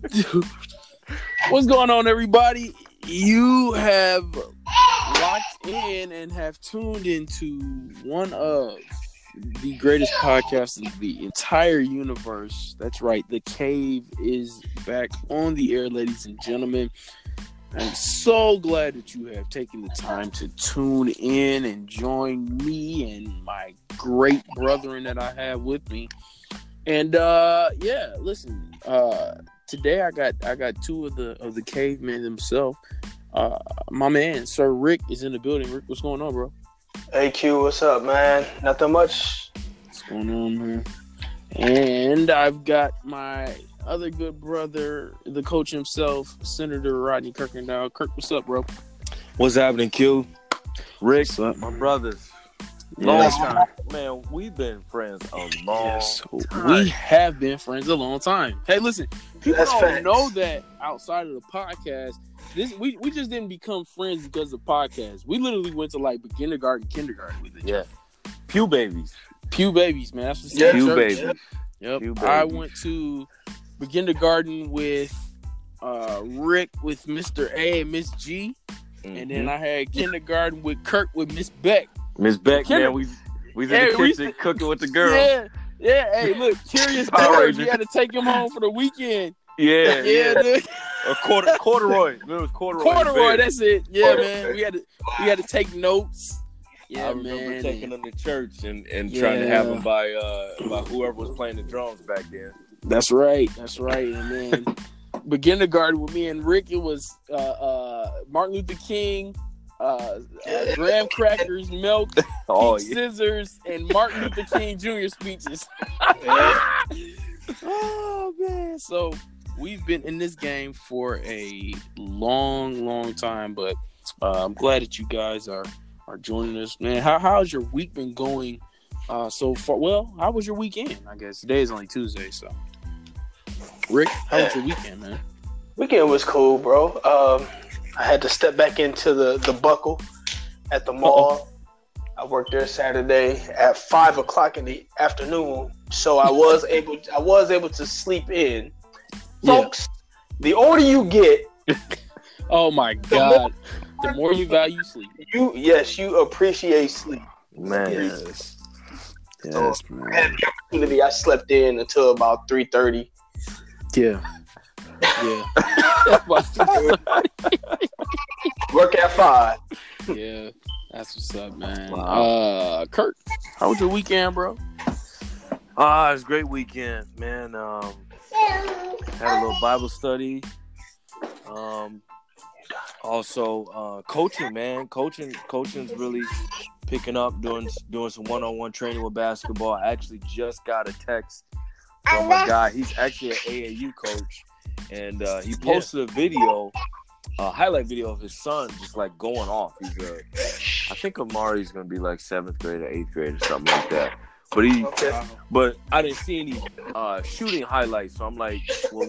What's going on, everybody? You have locked in and have tuned into one of the greatest podcasts in the entire universe. That's right. The Cave is back on the air, ladies and gentlemen. I'm so glad that you have taken the time to tune in and join me and my great brethren that I have with me. And uh yeah, listen, uh today I got I got two of the of the cavemen themselves. Uh my man, Sir Rick is in the building. Rick, what's going on, bro? Hey Q, what's up, man? Nothing much. What's going on, man? And I've got my other good brother, the coach himself, Senator Rodney Kirkendall. Kirk, what's up, bro? What's happening, Q? Rick, What's up, my man? brothers. Yeah. Long time. Man, we've been friends a long Yes, time. we have been friends a long time. Hey, listen, people That's don't facts. know that outside of the podcast. This we, we just didn't become friends because of the podcast. We literally went to like kindergarten, kindergarten with it. Yeah. Pew babies. Pew babies, man. That's the Yeah. same Pew babies. Yep. Pew I babies. went to kindergarten with uh, Rick with Mr. A and Miss G, and then Mhm. I had kindergarten with Kirk with Miss Beck. Miss Beck, Kinder- man, we we was Yeah, in the we kitchen cooking with the girls. Yeah, yeah. Hey, look, curious Power George. Rangers. We had to take him home for the weekend. Yeah, Yeah, yeah. dude. A quarter, corduroy. It was corduroy. corduroy. That's it. Yeah, Corduroy. man. We had to we had to take notes. Yeah, I remember man. taking them to church and, and trying to have them by uh by whoever was playing the drums back then. That's right. That's right. And then garden with me and Rick, it was uh, uh, Martin Luther King, uh, uh, graham crackers, milk, Oh yeah. scissors, and Martin Luther King Jr. speeches. oh man! So we've been in this game for a long, long time, but uh, I'm glad that you guys are are joining us, man. How how's your week been going uh, so far? Well, how was your weekend? I guess today is only Tuesday, so. Rick, how was your weekend, man? Weekend was cool, bro. Um, I had to step back into the the buckle at the mall. I worked there Saturday at five o'clock in the afternoon, so I was able I was able to sleep in. Yeah. Folks, the older you get, Oh my God! The more you value sleep, you yes, you appreciate sleep. Man. yes, So, I had the opportunity. I slept in until about three thirty. yeah, yeah. Work at five. Yeah, that's what's up, man. Wow. Uh, Kirk, how was your weekend, bro? Ah, it's a great weekend, man. Um, had a little Bible study. Um, also uh, coaching, man. Coaching, coaching's really picking up. Doing doing some one on one training with basketball. I actually just got a text from a guy. He's actually an AAU coach, and uh, he posted a video, a highlight video of his son just like going off. He's a, I think Amari's gonna be like seventh grade or eighth grade or something like that. But he Okay. but I didn't see any uh, shooting highlights. So I'm like, well,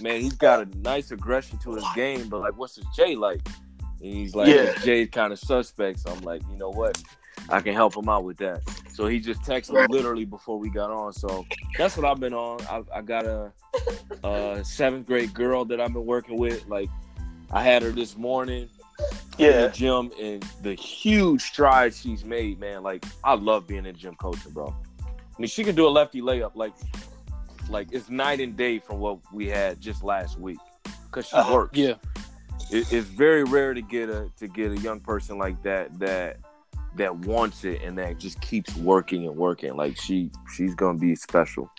man, he's got a nice aggression to his game, but like, what's his Jay like? And he's like, Yeah. Jay's kind of suspect. So I'm like, you know what? I can help him out with that. So he just texted me literally before we got on. So that's what I've been on. I, I got a, a seventh grade girl that I've been working with. Like, I had her this morning yeah. in the gym and the huge strides she's made, man. Like I love being in gym coaching, bro. I mean, she can do a lefty layup like like it's night and day from what we had just last week because she Uh-huh. works. Yeah, It, it's very rare to get a to get a young person like that that that wants it and that just keeps working and working. Like she she's gonna be special.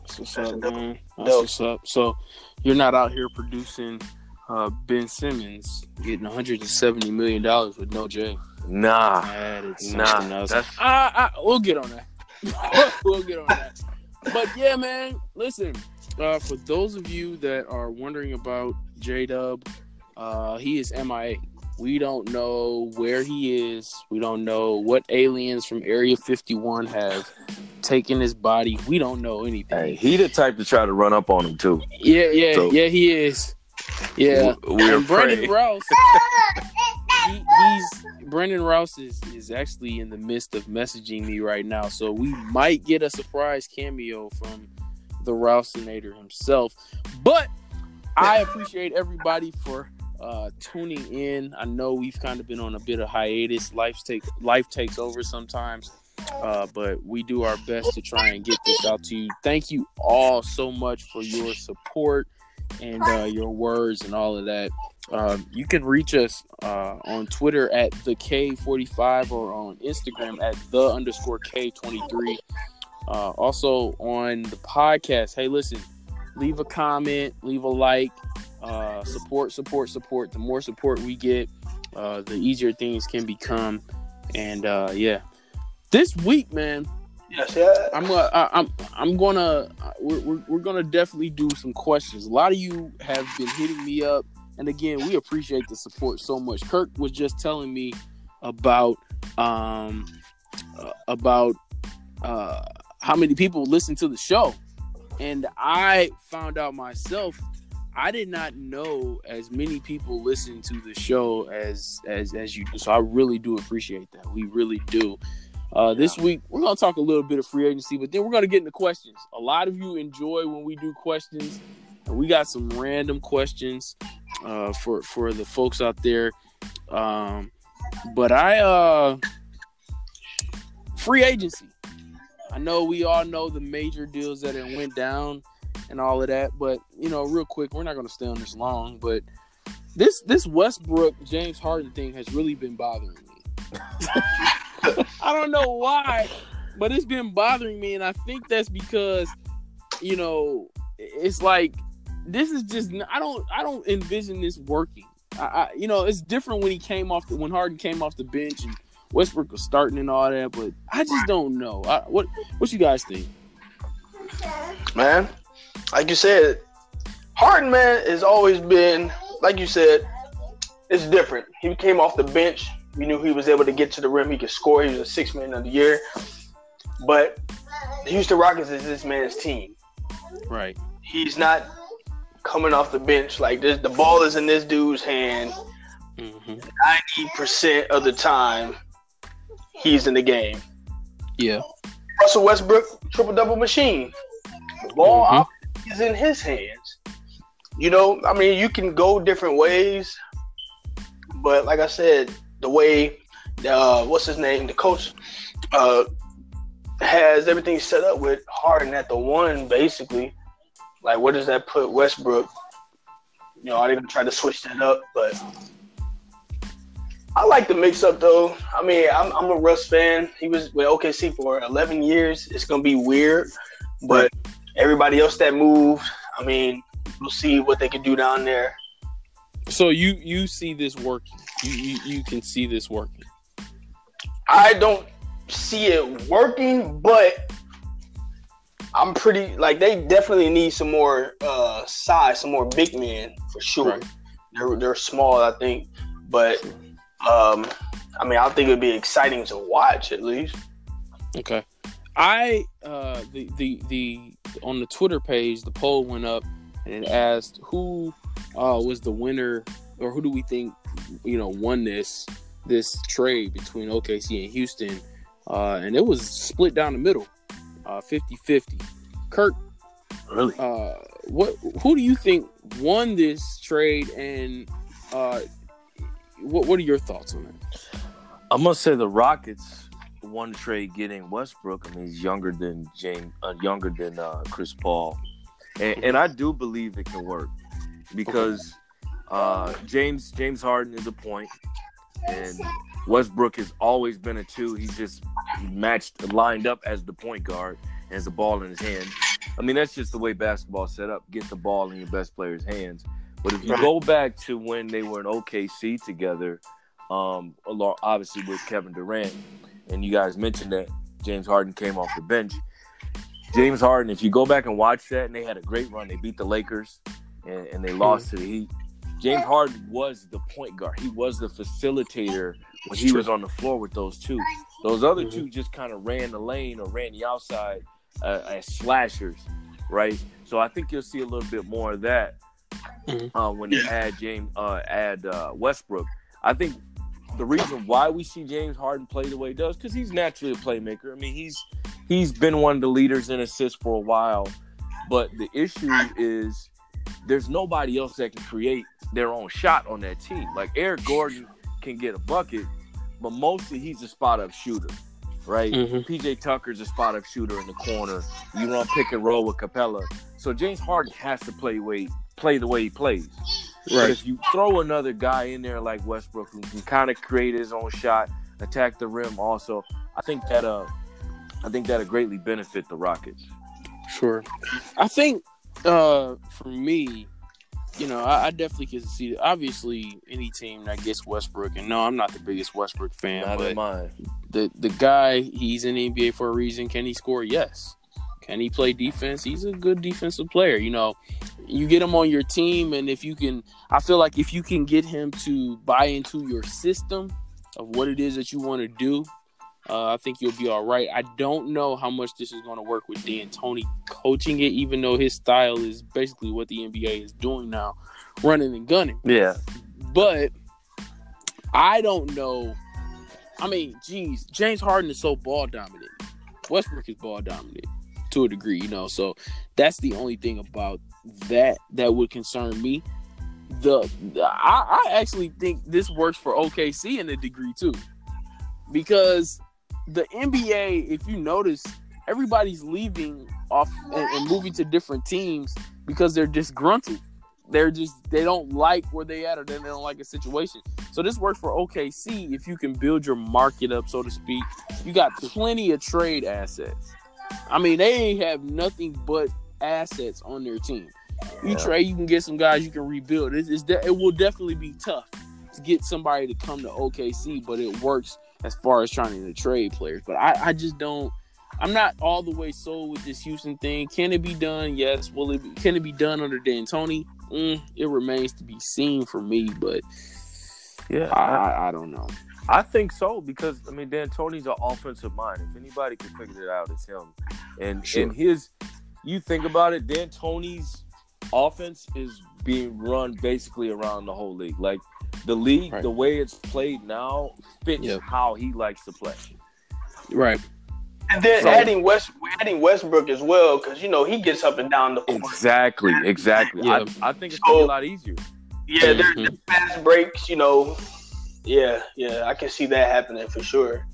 that's what's up, man. That's Dope. what's up. So you're not out here producing uh, Ben Simmons getting 170 million dollars with no J. Nah, That is nah. else. That's I, I, we'll get on that. we'll get on that. But yeah, man, listen. Uh, for those of you that are wondering about J Dub, uh, he is MIA. We don't know where he is. We don't know what aliens from Area 51 have taken his body. We don't know anything. hey, he the type to try to run up on him too. Yeah, yeah, So- yeah, he is. Yeah. we're and Brandon afraid. Rouse, he, he's Brandon Rouse is, is actually in the midst of messaging me right now, so we might get a surprise cameo from the Rousinator himself. But I appreciate everybody for uh, tuning in. I know we've kind of been on a bit of hiatus. Life take life takes over sometimes, uh, but we do our best to try and get this out to you. Thank you all so much for your support and uh, your words and all of that. Um, you can reach us uh, on Twitter at the K45 or on Instagram at the underscore K23. Uh, also on the podcast. Hey, listen, leave a comment, leave a like, uh, support, support, support. The more support we get, uh, the easier things can become. And uh, yeah, this week, man. Yes, yeah. I'm uh, I, I'm I'm gonna we're, we're, we're gonna definitely do some questions. A lot of you have been hitting me up, and again, we appreciate the support so much. Kirk was just telling me about um uh, about uh how many people listen to the show, and I found out myself I did not know as many people listen to the show as as as you do. So I really do appreciate that. We really do. Uh, this week we're gonna talk a little bit of free agency, but then we're gonna get into questions. A lot of you enjoy when we do questions, and we got some random questions uh, for for the folks out there. Um, but I uh, free agency. I know we all know the major deals that it went down and all of that, but you know, real quick, we're not gonna stay on this long, but this this Westbrook James Harden thing has really been bothering me. I don't know why, but it's been bothering me, and I think that's because, you know, it's like this is just I don't I don't envision this working. I, I you know it's different when he came off the, when Harden came off the bench and Westbrook was starting and all that, but I just don't know. I, what what you guys think? Man, like you said, Harden man has always been like you said. It's different. He came off the bench we knew he was able to get to the rim. He could score. He was a six man of the year. But the Houston Rockets is this man's team. Right. He's not coming off the bench like this. The ball is in this dude's hand. Mm-hmm. 90 percent of the time, he's in the game. Yeah. Russell Westbrook, triple double machine. The ball mm-hmm. Is in his hands. You know, I mean, you can go different ways, but like I said, the way the uh, what's his name, the coach, uh, has everything set up with Harden at the one, basically. Like, where does that put Westbrook? You know, I didn't try to switch that up, but I like the mix up though. I mean, I'm, I'm a Russ fan. He was with OKC for 11 years. It's gonna be weird, but everybody else that moved, I mean, we'll see what they can do down there. So you you see this working? You, you you can see this working? I don't see it working, but I'm pretty like they definitely need some more uh size, some more big men for sure. Right. They're they're small, I think, but um, I mean, I think it'd be exciting to watch at least. Okay, I uh the the the on the Twitter page, the poll went up and it asked who uh was the winner or who do we think you know won this this trade between OKC and Houston, uh, and it was split down the middle, uh, 50-50. Kirk, really? Uh, what? Who do you think won this trade, and uh, what? What are your thoughts on it? I'm gonna say the Rockets won the trade getting Westbrook. I mean, he's younger than James, uh, younger than uh, Chris Paul, and, and I do believe it can work because uh, James James Harden is a point, and Westbrook has always been a two. He's just matched, lined up as the point guard, and has the ball in his hand. I mean, that's just the way basketball's set up. Get the ball in your best player's hands. But if you go back to when they were in OKC together, um, along obviously with Kevin Durant, and you guys mentioned that James Harden came off the bench. James Harden, if you go back and watch that, and they had a great run. They beat the Lakers, and, and they lost to the Heat. James Harden was the point guard. He was the facilitator when he was on the floor with those two. Those other two just kind of ran the lane or ran the outside uh, as slashers, right? So I think you'll see a little bit more of that mm-hmm. uh, when they add James, uh, add uh, Westbrook. I think the reason why we see James Harden play the way he does because he's naturally a playmaker. I mean, he's he's been one of the leaders in assists for a while, but the issue is there's nobody else that can create their own shot on that team. Like Eric Gordon can get a bucket, but mostly he's a spot up shooter, right? Mhm. PJ Tucker's a spot up shooter in the corner. You run pick and roll with Capela. So James Harden has to play way play the way he plays. But if you throw another guy in there like Westbrook who can kind of create his own shot, attack the rim also, I think that uh I think that'll greatly benefit the Rockets. Sure. I think uh for me, you know, I, I definitely can see obviously any team that gets Westbrook, and no, I'm not the biggest Westbrook fan, Not but mine. the the guy he's in the NBA for a reason. Can he score? Yes. Can he play defense? He's a good defensive player. You know, you get him on your team, and if you can, I feel like if you can get him to buy into your system of what it is that you want to do, uh, I think you'll be all right. I don't know how much this is going to work with D'Antoni coaching it, even though his style is basically what the NBA is doing now, running and gunning. Yeah. But I don't know. I mean, geez, James Harden is so ball dominant. Westbrook is ball dominant to a degree, you know. So that's the only thing about that that would concern me. The, the- I, I actually think this works for OKC in a degree too, because the NBA, if you notice, everybody's leaving off and, and moving to different teams because they're disgruntled they're just they don't like where they at or they don't like a situation. So this works for OKC if you can build your market up, so to speak. You got plenty of trade assets. I mean, they have nothing but assets on their team. You trade, you can get some guys you can rebuild. It's, it's de- it will definitely be tough to get somebody to come to OKC, but it works as far as trying to trade players. But I, I just don't. I'm not all the way sold with this Houston thing. Can it be done? Yes. Will it? Be, can it be done under D'Antoni? Mm, it remains to be seen for me, but Yeah. I, I, I don't know. I think so because I mean D'Antoni's an offensive mind. If anybody can figure it out, it's him. And Sure. and his you think about it, D'Antoni's offense is being run basically around the whole league. Like the league, Right. the way it's played now fits Yep. how he likes to play. Right. And then So- adding West, adding Westbrook as well, because you know he gets up and down the court. Exactly, exactly. Yeah. I, I think it's gonna be a lot easier. Yeah, they're, Mhm. they're fast breaks. You know, yeah, yeah, I can see that happening for sure.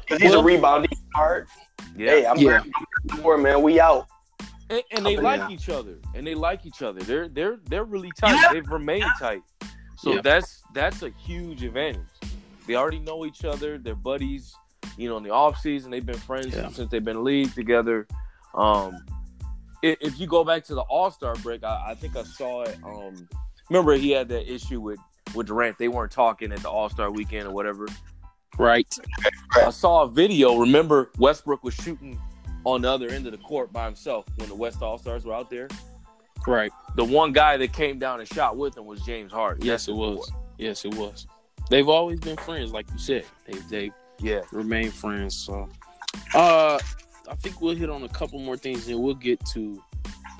Because he's Well- a rebounding guard. Yeah. Hey, I'm Yeah. grabbing the board, man. We out. and, and they Yeah. like each other and they like each other they're they're they're really tight Yeah. they've remained tight so Yeah. that's that's a huge advantage they already know each other they're buddies you know in the off season they've been friends Yeah. since they've been league together um i- if you go back to the all-star break i, I think i saw it um remember he had that issue with with durant they weren't talking at the all-star weekend or whatever Right. I saw a video. Remember, Westbrook was shooting on the other end of the court by himself when the West All Stars were out there. Right. The one guy that came down and shot with him was James Harden. Yes, it was. Yes, it was. They've always been friends, like you said. They they Yeah. remain friends. So, uh, I think we'll hit on a couple more things, and we'll get to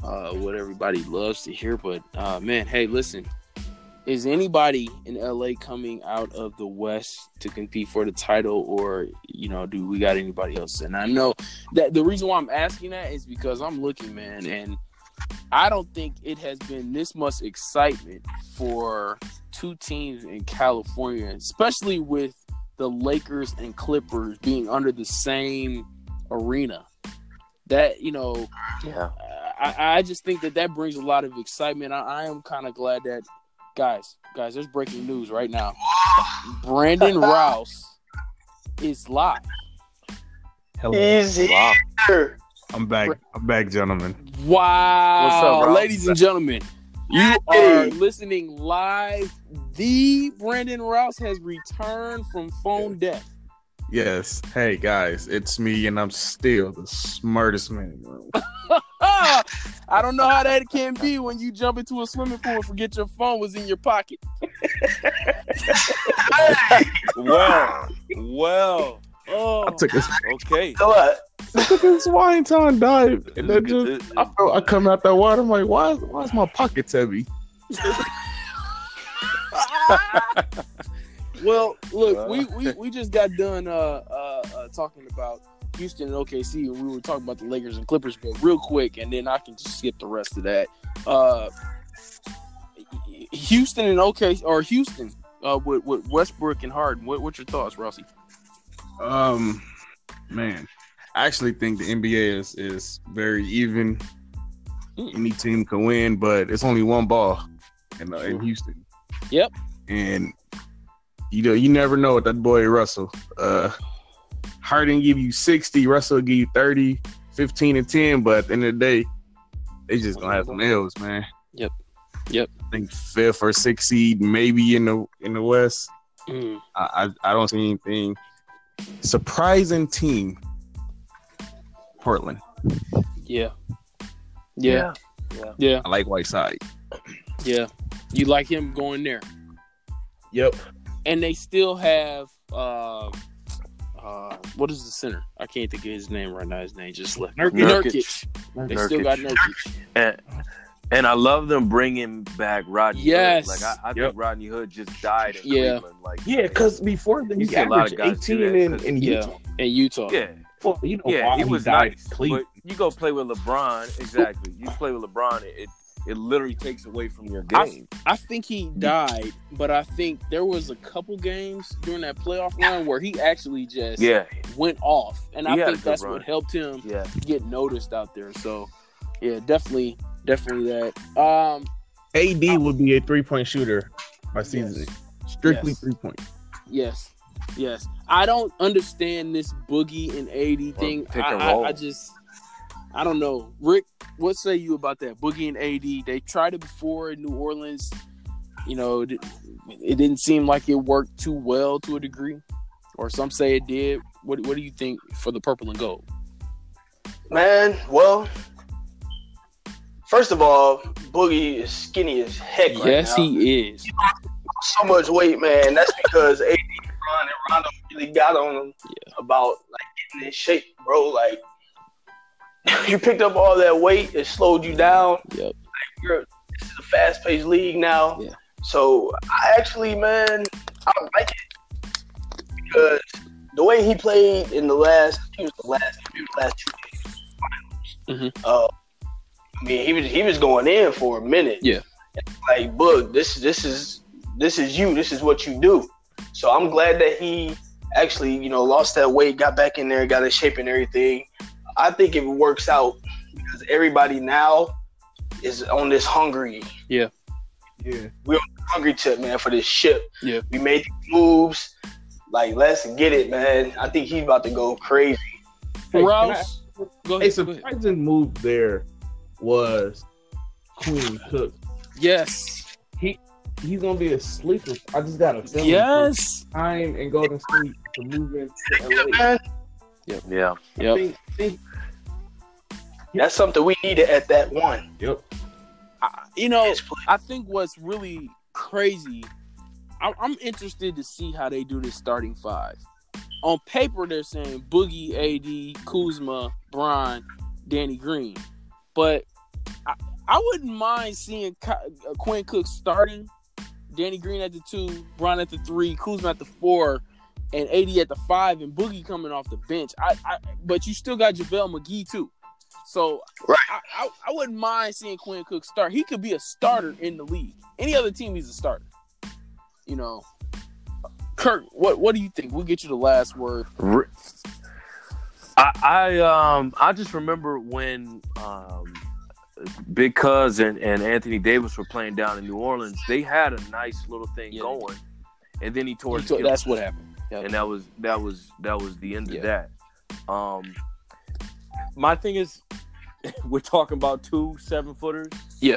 uh, what everybody loves to hear. But uh, man, hey, listen, is anybody in LA coming out of the West to compete for the title, or you know, do we got anybody else? And I know that the reason why I'm asking that is because I'm looking, man, and I don't think it has been this much excitement for two teams in California, especially with the Lakers and Clippers being under the same arena. That you know, Yeah. I, I just think that that brings a lot of excitement. I, I am kind of glad that, guys, guys, there's breaking news right now. Brandon Rouse is live. Hello. He's Wow. here. I'm back. I'm back, gentlemen. Wow, What's up, Rouse? ladies and gentlemen, you are listening live. The Brandon Rouse has returned from phone death. Yes. Hey guys, it's me, and I'm still the smartest man in the room. I don't know how that can be when you jump into a swimming pool and forget your phone was in your pocket. Well, well. Oh, I took a, Okay. So what? I took a swine time dive, and then just I felt I come out that water. I'm like, why? Why is my pockets heavy? Well, look, we, we, we just got done uh, uh, uh, talking about Houston and OKC, and we were talking about the Lakers and Clippers, but real quick, and then I can just skip the rest of that. Uh, Houston and OK or Houston uh, with, with Westbrook and Harden. What, what's your thoughts, Rossi? Um, man, I actually think the NBA is is very even. Mm. Any team can win, but it's only one ball in, uh, in Houston. Yep. And you know, you never know with that boy Russell. Uh, Harden give you sixty, Russell give you 30, 15 and ten, but at the end of the day, they just gonna have some L's, man. Yep. Yep. I think fifth or sixth seed, maybe in the in the West. Mm. I, I I don't see anything. Surprising team, Portland. Yeah. Yeah. yeah. Yeah. I like Whiteside. Yeah. You like him going there. Yep. And they still have uh uh what is the center? I can't think of his name right now. His name just left. Nurkic. Nurkic. They still got Nurkic. And and I love them bringing back Rodney. Yes. Hood. like I, I Yep. think Rodney Hood just died in Yeah. Cleveland. Like Yeah, because before then You he a lot of averaged guys eighteen that, in, in Yeah. Utah. In Utah. yeah, Well, you know yeah, why he was died nice. Cleveland. But you go play with LeBron, exactly. You play with LeBron, it it literally takes away from your game. I think he died, but I think there was a couple games during that playoff run where he actually just yeah, went off. And I He had a think that's run. what helped him yeah. get noticed out there. So yeah, definitely definitely that. Um AD would be a three point shooter by season. Strictly Yes. three point. Yes, yes. I don't understand this boogie and AD thing. pick I, and I, roll. I just, I don't know. Rick, what say you about that boogie and AD? They tried it before in New Orleans. You know, it, it didn't seem like it worked too well to a degree, or some say it did. What What do you think for the purple and gold? Man, well, first of all, Boogie is skinny as heck right yes, now. he is. so much weight, man. That's because AD, Ron, and Rondo really got on him about like getting in shape, bro. Like you picked up all that weight, it slowed you down. Yep. You're, this is a fast paced league now. Yeah. So I actually, man, I like it because the way he played in the last, he was the last, he was the last two games. Mhm. Uh, I mean, he was he was going in for a minute. Yeah. Like, Boog, this this is this is you. This is what you do. So I'm glad that he actually, you know, lost that weight, got back in there, got in shape and everything. I think it works out because everybody now is on this hungry, Yeah. Yeah. We're on the hungry tip, man, for this ship. Yeah. We made these moves. Like, let's get it, man. I think he's about to go crazy. Hey, can Rouse, go A ahead. go ahead. surprising move there was Quinn Cook. Yes, He He's gonna be a sleeper. I just got a feeling. yes. for Time and Golden State to move into Yeah, LA. man. Yeah. Yep. Think- think- That's something we needed at that one. Yep. I- you know, His. I think what's really crazy, I- I'm interested to see how they do this starting five. On paper, they're saying Boogie, AD, Kuzma, Brian, Danny Green, but I, I wouldn't mind seeing Ki- uh, Quinn Cook starting, Danny Green at the two, Brian at the three, Kuzma at the four, and AD at the five, and Boogie coming off the bench. I, I but you still got JaVale McGee too. So Right. I, I, I wouldn't mind seeing Quinn Cook start. He could be a starter in the league. Any other team, he's a starter. You know, Kirk, what what do you think? We'll get you the last word. I, I um I just remember when um Big Cuz and, and Anthony Davis were playing down in New Orleans. They had a nice little thing Yeah. going, and then he tore He his that's what happened. Yep. and that was that was that was the end Yeah. of that. Um, my thing is, we're talking about two seven footers. Yeah.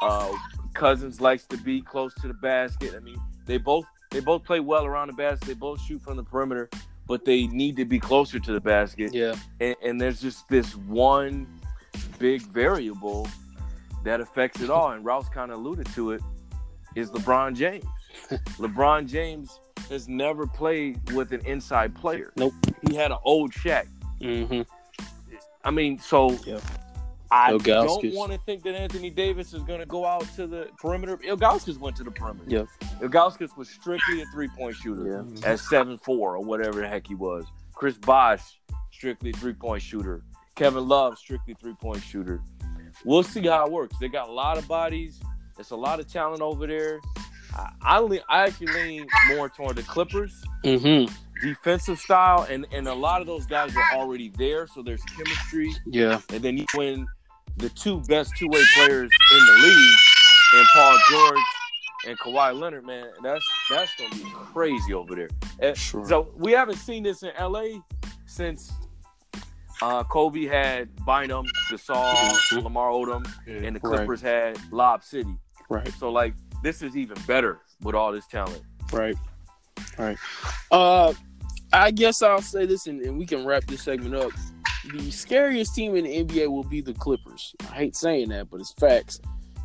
Uh, Cousins likes to be close to the basket. I mean, they both they both play well around the basket. They both shoot from the perimeter, but they need to be closer to the basket. Yeah, And, and there's just this one big variable that affects it all. And Rouse kind of alluded to it. Is LeBron James? LeBron James has never played with an inside player. Nope. He had an old Shaq. mm-hmm. I mean, so Yep. I Ilgauskas. don't want to think that Anthony Davis is going to go out to the perimeter. Ilgauskas went to the perimeter. Yep. Ilgauskas was strictly a three point shooter Yeah. at seven four or whatever the heck he was. Chris Bosh strictly three point shooter. Kevin Love, strictly three point shooter. We'll see how it works. They got a lot of bodies. It's a lot of talent over there. I, I, le- I actually lean more toward the Clippers Mm-hmm. Defensive style, and and a lot of those guys are already there, so there's chemistry. Yeah. And then you win the two best two way players in the league, and Paul George and Kawhi Leonard. Man, that's that's gonna be crazy over there. And Sure. So we haven't seen this in LA since uh, Kobe had Bynum, Gasol, Mhm. Lamar Odom, and the Right. Clippers had Lob City. Right. So like this is even better with all this talent. Right. Right. Uh, I guess I'll say this, and, and we can wrap this segment up. The scariest team in the NBA will be the Clippers. I hate saying that, but it's facts.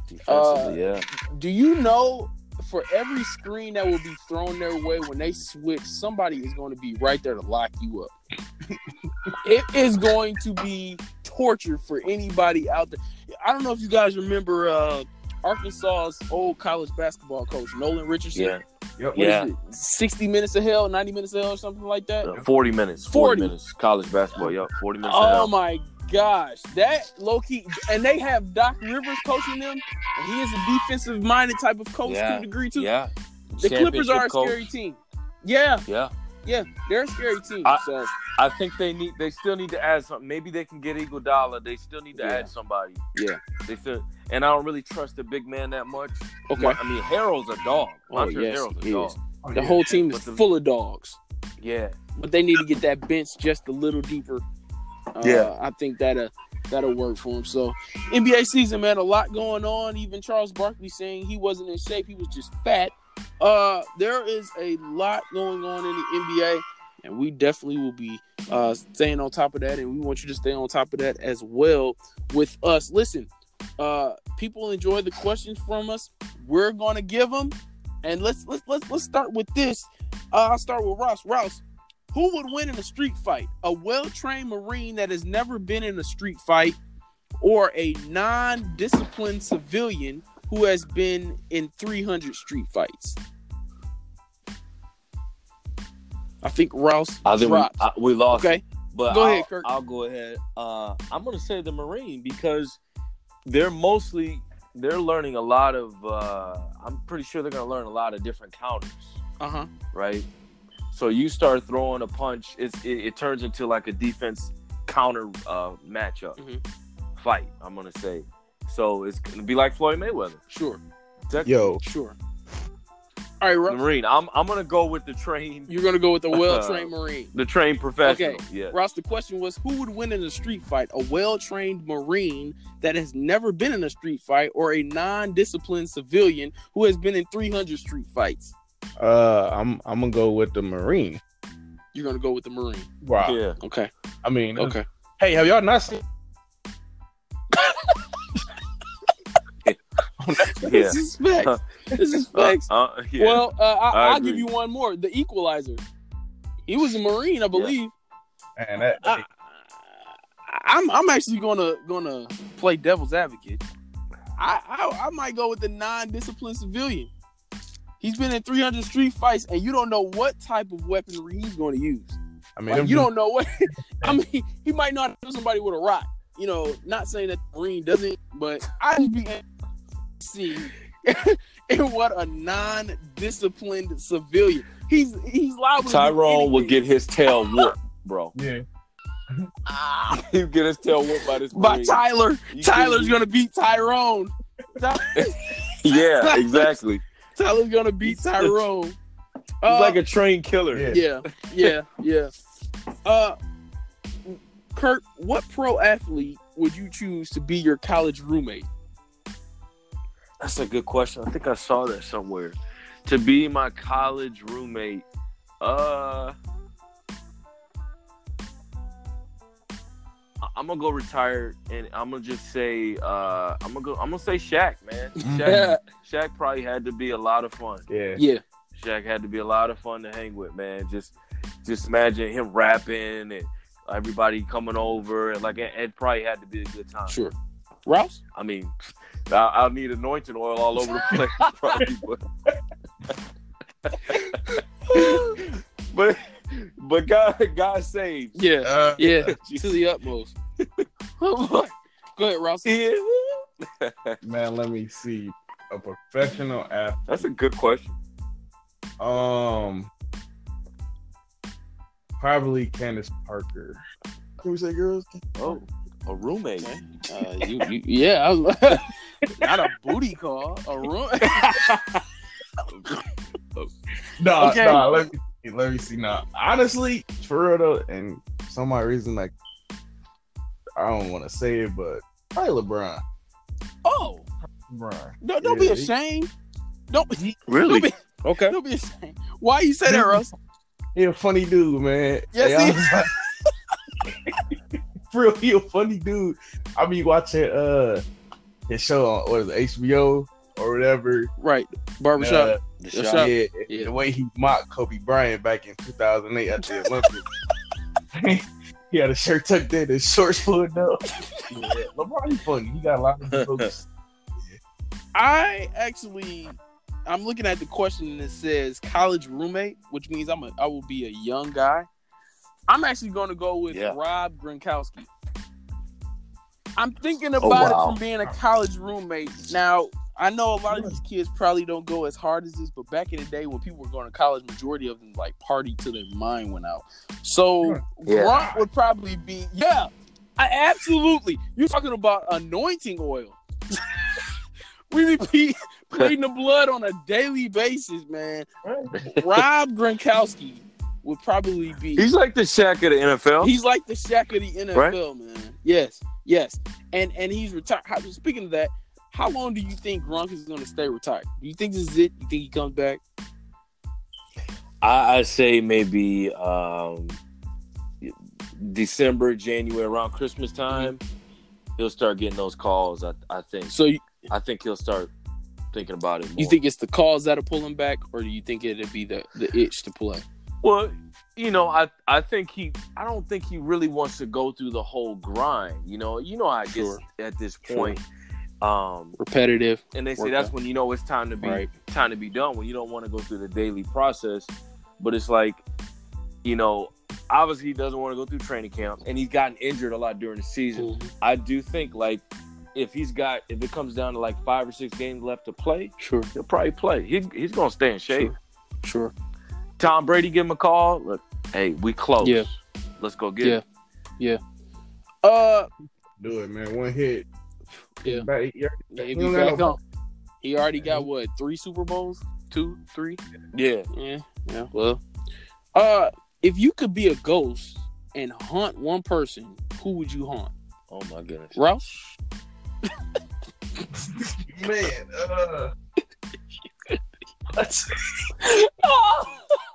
Defensively, yeah. Do you know for every screen that will be thrown their way when they switch, somebody is going to be right there to lock you up. it is going to be torture for anybody out there. I don't know if you guys remember uh, Arkansas's old college basketball coach, Nolan Richardson. Yeah. Yep. Yeah. 60 minutes of hell, 90 minutes of hell, or something like that? Uh, 40 minutes. 40, 40. minutes. College basketball. Yep. 40 minutes. Oh Oh, my gosh. That low key, and they have Doc Rivers coaching them, and he is a defensive minded type of coach to Yeah. a degree, too. Yeah. the Clippers are a coach. scary team. Yeah, Yeah. Yeah, they're a scary team. I- so, I think they need. They still need to add something. Maybe they can get Iguodala. They still need to Yeah. add somebody. Yeah. They still. And I don't really trust the big man that much. okay. I mean, Harrell's a dog. Oh, Montrezl yes, Harrell's he a dog. is. Oh, The yeah. whole team is the- full of dogs, Yeah. but they need to get that bench just a little deeper. Uh, Yeah. I think that'll that'll work for him. So, NBA season, man, a lot going on. Even Charles Barkley saying he wasn't in shape; he was just fat. Uh, there is a lot going on in the NBA, and we definitely will be uh, staying on top of that, and we want you to stay on top of that as well with us. Listen, uh, people enjoy the questions from us. We're gonna give them, and let's let's let's let's start with this. Uh, I'll start with Ross. Ross, who would win in a street fight? A well-trained Marine that has never been in a street fight, or a non-disciplined civilian who has been in 300 street fights? I think Ross I think we. I, we lost. okay, But Go I'll, ahead, Kirk. I'll go ahead. Uh, I'm going to say the Marine because they're mostly they're learning a lot of. Uh, I'm pretty sure they're going to learn a lot of different counters, uh huh. right? So you start throwing a punch, it's, it, it turns into like a defense counter uh, matchup Mhm. fight. I'm going to say. So it's going to be like Floyd Mayweather. Sure, Yo, sure. All right, The Marine. I'm I'm going to go with the train, you're gonna go with the well-trained Marine. the trained professional. Okay. Yeah. Ross, the question was who would win in a street fight? A well trained Marine that has never been in a street fight or a non disciplined civilian who has been in 300 street fights? uh, I'm I'm gonna go with the Marine. You're going to go with the Marine. Wow. Yeah. Okay. I mean, Okay. hey, have y'all not seen? Yeah. This is facts. This is Uh, facts. uh, yeah. Well, uh, I, I I'll give you one more. The Equalizer. He was a Marine, I believe. Man, that, I, I'm I'm actually gonna gonna play devil's advocate. I I, I might go with the non-disciplined civilian. He's been in 300 street fights, and you don't know what type of weaponry he's going to use. I mean, Like, you don't know what. I mean, he might not kill somebody with a rock. You know, not saying that the Marine doesn't, but I just be see and what a non-disciplined civilian. He's he's liable. to Tyrone will get his tail whooped, bro. Yeah. He'll get his tail whooped by this. by Marine. Tyler. You Tyler's gonna beat Tyrone. Ty- Yeah, exactly. Tyler's gonna beat Tyrone. He's Uh, like a trained killer. Yeah. yeah, yeah, yeah. Uh, Kirk, what pro athlete would you choose to be your college roommate? That's a good question. I think I saw that somewhere. To be my college roommate, uh, I- I'm gonna go retired, and I'm gonna just say, uh, I'm gonna go. I'm gonna say Shaq, man. Shaq, Shaq probably had to be a lot of fun. Yeah. Yeah, Shaq had to be a lot of fun to hang with, man. Just, just imagine him rapping and everybody coming over, and like it, it probably had to be a good time. sure. Rouse? I mean, I, I'll need anointing oil all over the place, probably. But, but, but God, God saves. Yeah, Uh, yeah, to the utmost. Go ahead, Ross. Yeah. man, let me see. A professional athlete. That's a good question. Um, probably Candace Parker. Can we say girls? Oh, a roommate. Uh, you, you, yeah, I was, not a booty call, a room. No, Okay. no. Let me see, let me see. Now, honestly, for real though, and some my reason, like I don't want to say it, but probably LeBron. oh, LeBron. don't, don't be Yeah, he- ashamed. Don't, don't Really? be, Okay. don't be ashamed. Why you say that, Russ? He a funny dude, man. Yes, Hey, real, he a funny dude. I be watching uh his show on what is it, HBO or whatever. Right, barbershop. Uh, The The shot. shot. yeah, Yeah. the way he mocked Kobe Bryant back in 2008 at the Olympics. he had a shirt tucked in, his shorts pulled up. Yeah, LeBron, he funny. He got a lot of jokes. I actually, I'm looking at the question that says college roommate, which means I'm a, I will be a young guy. I'm actually going to go with Yeah. Rob Gronkowski. I'm thinking Oh, about wow. it from being a college roommate. Now, I know a lot of these kids probably don't go as hard as this, but back in the day when people were going to college, majority of them like party till their mind went out. So hmm. Yeah. Gronk would probably be, yeah, I, absolutely. You're talking about anointing oil. we be putting the blood on a daily basis, man. Rob Gronkowski would probably be. He's like the Shaq of the NFL. He's like the Shaq of the NFL, man. Yes, yes, and and he's retired. Speaking of that, how long do you think Gronk is going to stay retired? Do you think this is it? You think he comes back? I, I say maybe um, December, January, around Christmas time. He'll start getting those calls. I, I think. So you, I think he'll start thinking about it. More. you think it's the calls that'll pull him back, or do you think it'll be the the itch to play? Well, you know, I I think he. I don't think he really wants to go through the whole grind. You know, you know I it gets Sure. at this Sure. point. Um, Repetitive, and they say that's out. when you know it's time to be right? time to be done when you don't want to go through the daily process. But it's like, you know, obviously he doesn't want to go through training camp, and he's gotten injured a lot during the season. Mhm. I do think like if he's got if it comes down to like five or six games left to play, Sure, he'll probably play. He, he's gonna stay in shape. sure. Tom Brady give him a call. Look, hey, we close. Yeah. Let's go get Yeah. it. Yeah. Uh, Do it, man. One hit. Yeah. Back- he already- yeah, he he, don't be got back no- he already got what three Super Bowls? Two, three? Yeah. Yeah, yeah. Well, uh, if you could be a ghost and hunt one person, who would you haunt? Oh my goodness. Rouse? Man, uh, let's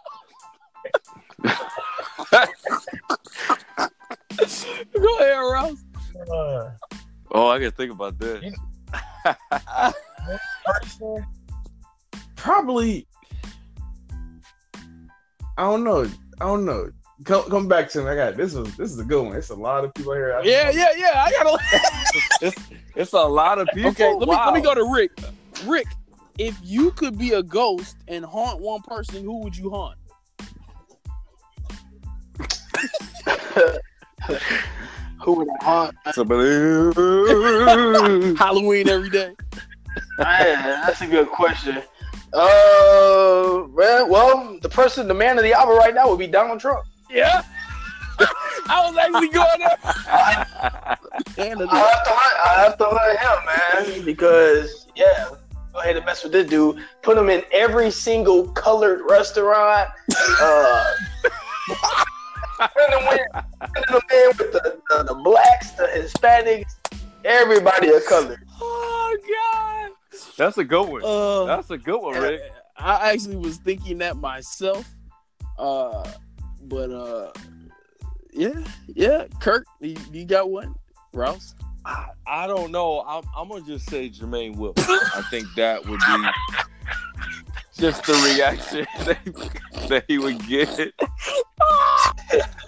Go ahead, Rouse. uh, Oh, I gotta think about this. person, probably. I don't know. I don't know. Come, come back to me. I got this. Is this is a good one. It's a lot of people here. I- Yeah, yeah, yeah. I gotta. it's, it's a lot of people. okay, let me Wow. let me go to Rick. Rick, if you could be a ghost and haunt one person, who would you haunt? Who would I haunt? Somebody. Halloween every day. Man, that's a good question. Uh, man, well, the person, the man of the hour right now would be Donald Trump. Yeah. I was actually going there. And I have to hunt. I have to hunt him, man, because yeah, go ahead and mess with this dude. Put him in every single colored restaurant. Uh, send him in, send him in with the, the, the blacks, the Hispanics, everybody of color. Oh God. That's a good one. Uh, That's a good one, Rick. I actually was thinking that myself. Uh, but uh, yeah, yeah. Kirk, you, you got one, Rouse? I, I don't know. I'm, I'm gonna just say Jermaine Wilson. I think that would be just the reaction that, that he would get.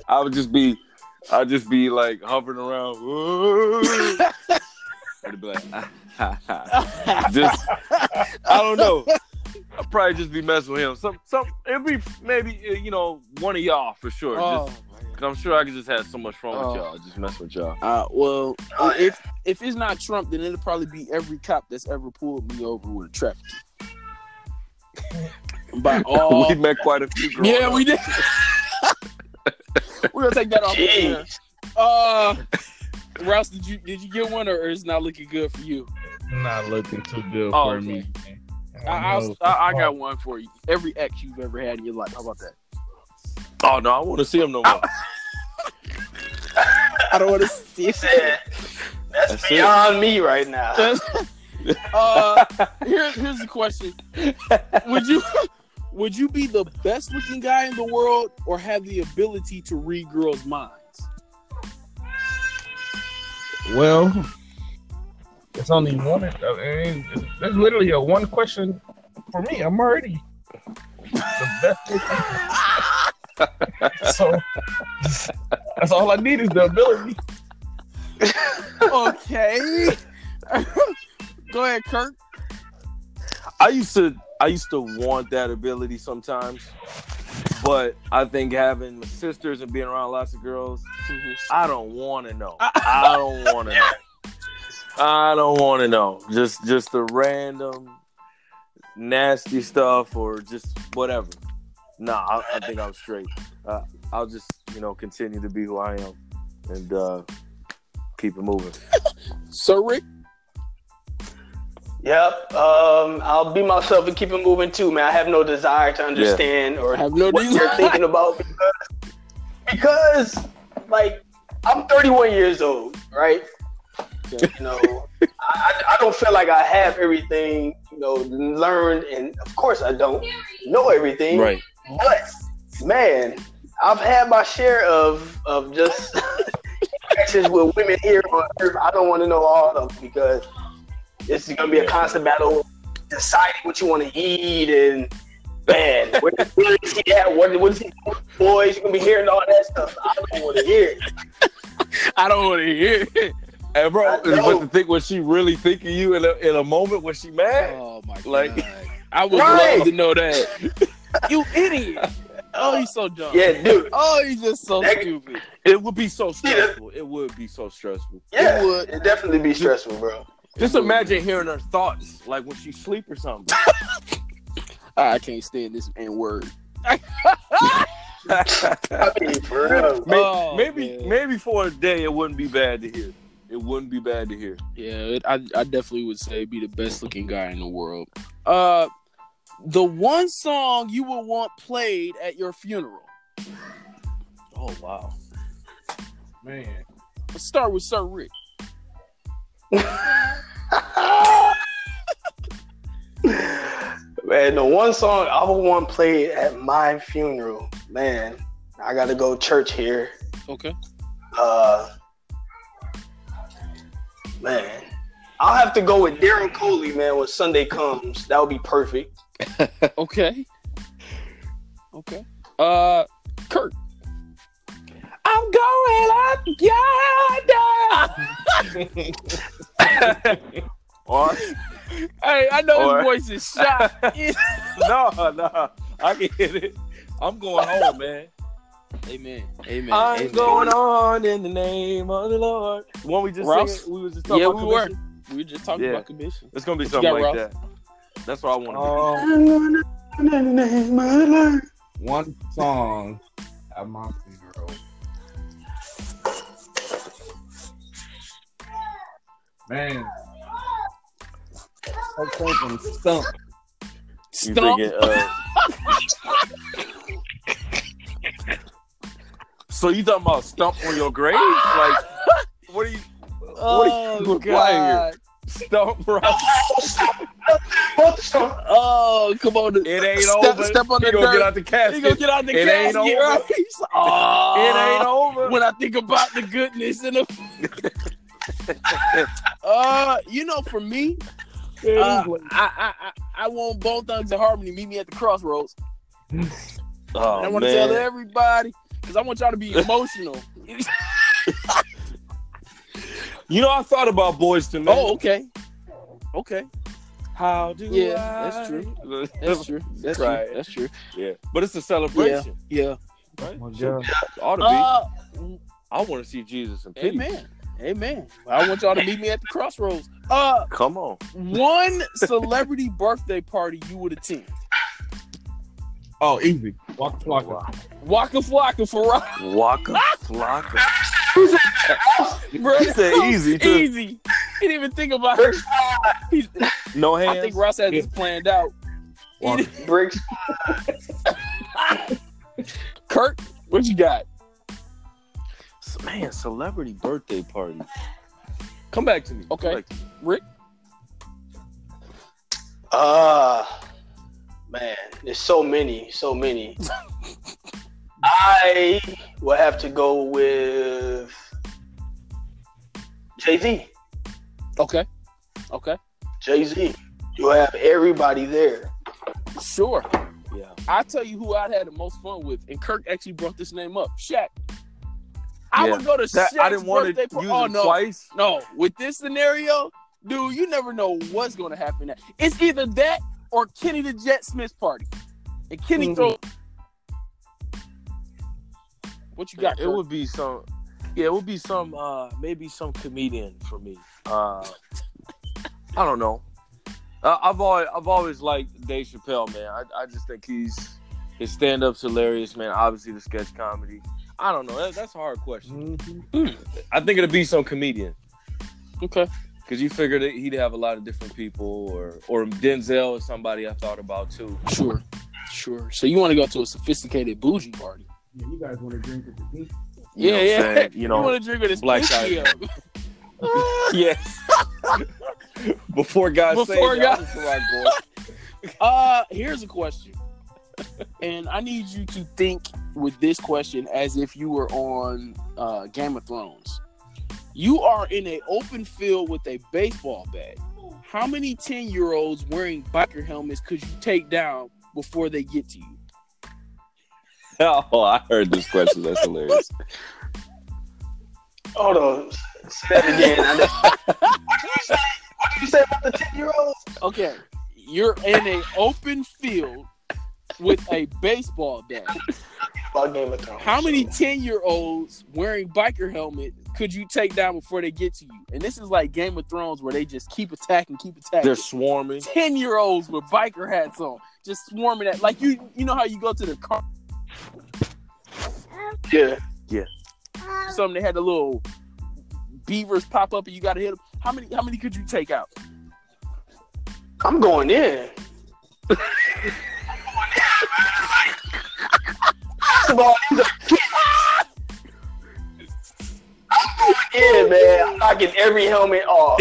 I would just be, I'd just be like hovering around. "Whoa." I'd be like, just, I don't know. I'll probably just be messing with him. Some, some, it'd be maybe uh, you know one of y'all for sure. Oh, Just, 'cause I'm sure I could just have so much fun Oh. with y'all, just mess with y'all. uh, well, Oh, if if it's not Trump, then it'll probably be every cop that's ever pulled me over with a traffic. Ticket. By all, we met quite a few. growing yeah, we did. We're gonna take that off. the. Jeez. Uh, Rouse, did you did you get one, or is it not looking good for you? Not looking too good Oh, for okay. me. I, I'll, I, I got one for you. Every ex you've ever had in your life. How about that? Oh no, I want to see him no more. I don't want to see He it. said, "That's, That's it. beyond me right now." uh, here, here's the question: Would you would you be the best looking guy in the world, or have the ability to read girls' minds? Well, it's only one. I mean, there's literally a one question for me. I'm already the best. so that's all I need is the ability. Okay. Go ahead, Kirk. I used to I used to want that ability sometimes, but I think having sisters and being around lots of girls, I don't want to know. I don't want to know. I don't want to know. Just just the random nasty stuff or just whatever. Nah, I, I think I'm straight. Uh, I'll just you know continue to be who I am and uh, keep it moving. Sir Rick. Yep. Um, I'll be myself and keep it moving too, man. I have no desire to understand or have no what you're thinking about because, because, like, I'm 31 years old, right? Okay. You know, I, I don't feel like I have everything, you know, learned, and of course I don't know everything. Right. But man, I've had my share of of just interactions with women here on Earth. I don't want to know all of them because it's gonna be a constant battle deciding what you want to eat and man, where, where is he at? What, what is he doing? Boys, you're gonna be hearing all that stuff. I don't want to hear it. I don't want to hear it. And bro, I know. but to think what she really think of you in a, in a moment when she mad. Oh my god! Like- I would Right. love to know that. you idiot! Oh, he's so dumb. Yeah, dude. Oh, he's just so That- stupid. It would be so stressful. It would be so stressful. Yeah, It would. it'd definitely be stressful, bro. Just imagine hearing her thoughts, like when she sleep or something. I can't stand this N word. I mean, for real. May- Oh, maybe, maybe for a day, it wouldn't be bad to hear. It wouldn't be bad to hear. Yeah, it, I I definitely would say be the best looking guy in the world. Uh, the one song you would want played at your funeral. Oh wow. Man, Let's start with Sir Rick. Man, the one song I would want played at my funeral, man, I gotta go church here. Okay. Uh, man, I'll have to go with Daryl Coley, man. When Sunday comes, that would be perfect. Okay. Okay. Uh, Kirk. I'm going up yonder. or Hey, I know Or- his voice is shot. no, no, I can hit it. I'm going home, man. Amen. Amen. I'm Amen. going on in the name of the Lord. When we just Ross? sing we was just talking Yeah, about we were. commission? We were just talking Yeah. about commission. It's gonna be What something got, like Ross? that. That's what I want to um, I'm gonna in the name of the Lord. one song at my funeral. Man, Hulk Hogan stump. be. You Stump. thinking, uh... so you talking about stump on your grave? Like, what are you? Oh, what are you implying here? God. Stump, Ross? Both the song. Oh, come on. It ain't step, over. Step on He the gonna dirt. get out the He casket. gonna get out the It ain't over. Right? Like, oh, It ain't over. When I think about the goodness and the. uh, you know, for me, uh, I, I I I want Bone Thugs-n-Harmony meet me at the crossroads. Oh, I want to tell everybody because I want y'all to be emotional. You know, I thought about Boyz II Men. oh, okay, okay. How do Yeah, I? that's true. That's true. That's Right. true. That's true. Yeah, but it's a celebration, Yeah. right? Oh my So, God. ought to be. Uh, I want to see Jesus in peace. amen. Amen. I want y'all to meet me at the crossroads. Uh, Come on. one celebrity birthday party you would attend. Oh, easy. Waka Flocka. Wow. Waka Flocka for rock. Waka Flocka. Bro, He said easy, too. Easy. He didn't even think about it. He's, No hands. I think Ross has this planned out. He Bricks. Kirk, what you got? Man, celebrity birthday party. Come back to me. Okay. to me. Rick? Uh man, there's so many, so many. I will have to go with Jay Z. Okay. Okay. Jay Z. You'll have everybody there. Sure. Yeah. I'll tell you who I'd had the most fun with, and Kirk actually brought this name up. Shaq. I Yeah. would go to That, Shaq's I didn't want birthday to party. use Oh it no, twice. no! With this scenario, dude, you never know what's going to happen. It's either that or Kenny the Jet Smith's party, and Kenny Mhm. throw. What you got? It Kirk? would be some. Yeah, it would be some. uh Maybe some comedian for me. Uh I don't know. Uh, I've always I've always liked Dave Chappelle, man. I, I just think he's his stand up's hilarious, man. Obviously the sketch comedy. I don't know. That, that's a hard question. I think it'd be some comedian okay. because you figured that he'd have a lot of different people, or or Denzel is somebody I thought about too. Sure, sure. So you want to go to a sophisticated bougie party? Yeah, you guys want to drink at the beach? You know yeah, what I'm yeah. saying? You know, want to drink with his black pinky tie. up. yes. Before God Before saved God- God. Boy. Uh, here's a question, and I need you to think with this question as if you were on uh, Game of Thrones. You are in an open field with a baseball bat. How many ten year olds wearing biker helmets could you take down before they get to you? Oh, I heard this question. That's hilarious. Hold on. Say that again. What did you say? What did you say about the 10 year olds? Okay, you're in an open field with a baseball bat. About Game of Thrones. How many 10 year olds wearing biker helmet could you take down before they get to you? And this is like Game of Thrones where they just keep attacking, keep attacking. They're swarming. 10 year olds with biker hats on, just swarming at like you you know how you go to the car Yeah. Yeah. something they had the little beavers pop up and you gotta hit them. How many how many could you take out? I'm going in. First of all, these are kids. I'm going in, man. I'm knocking every helmet off.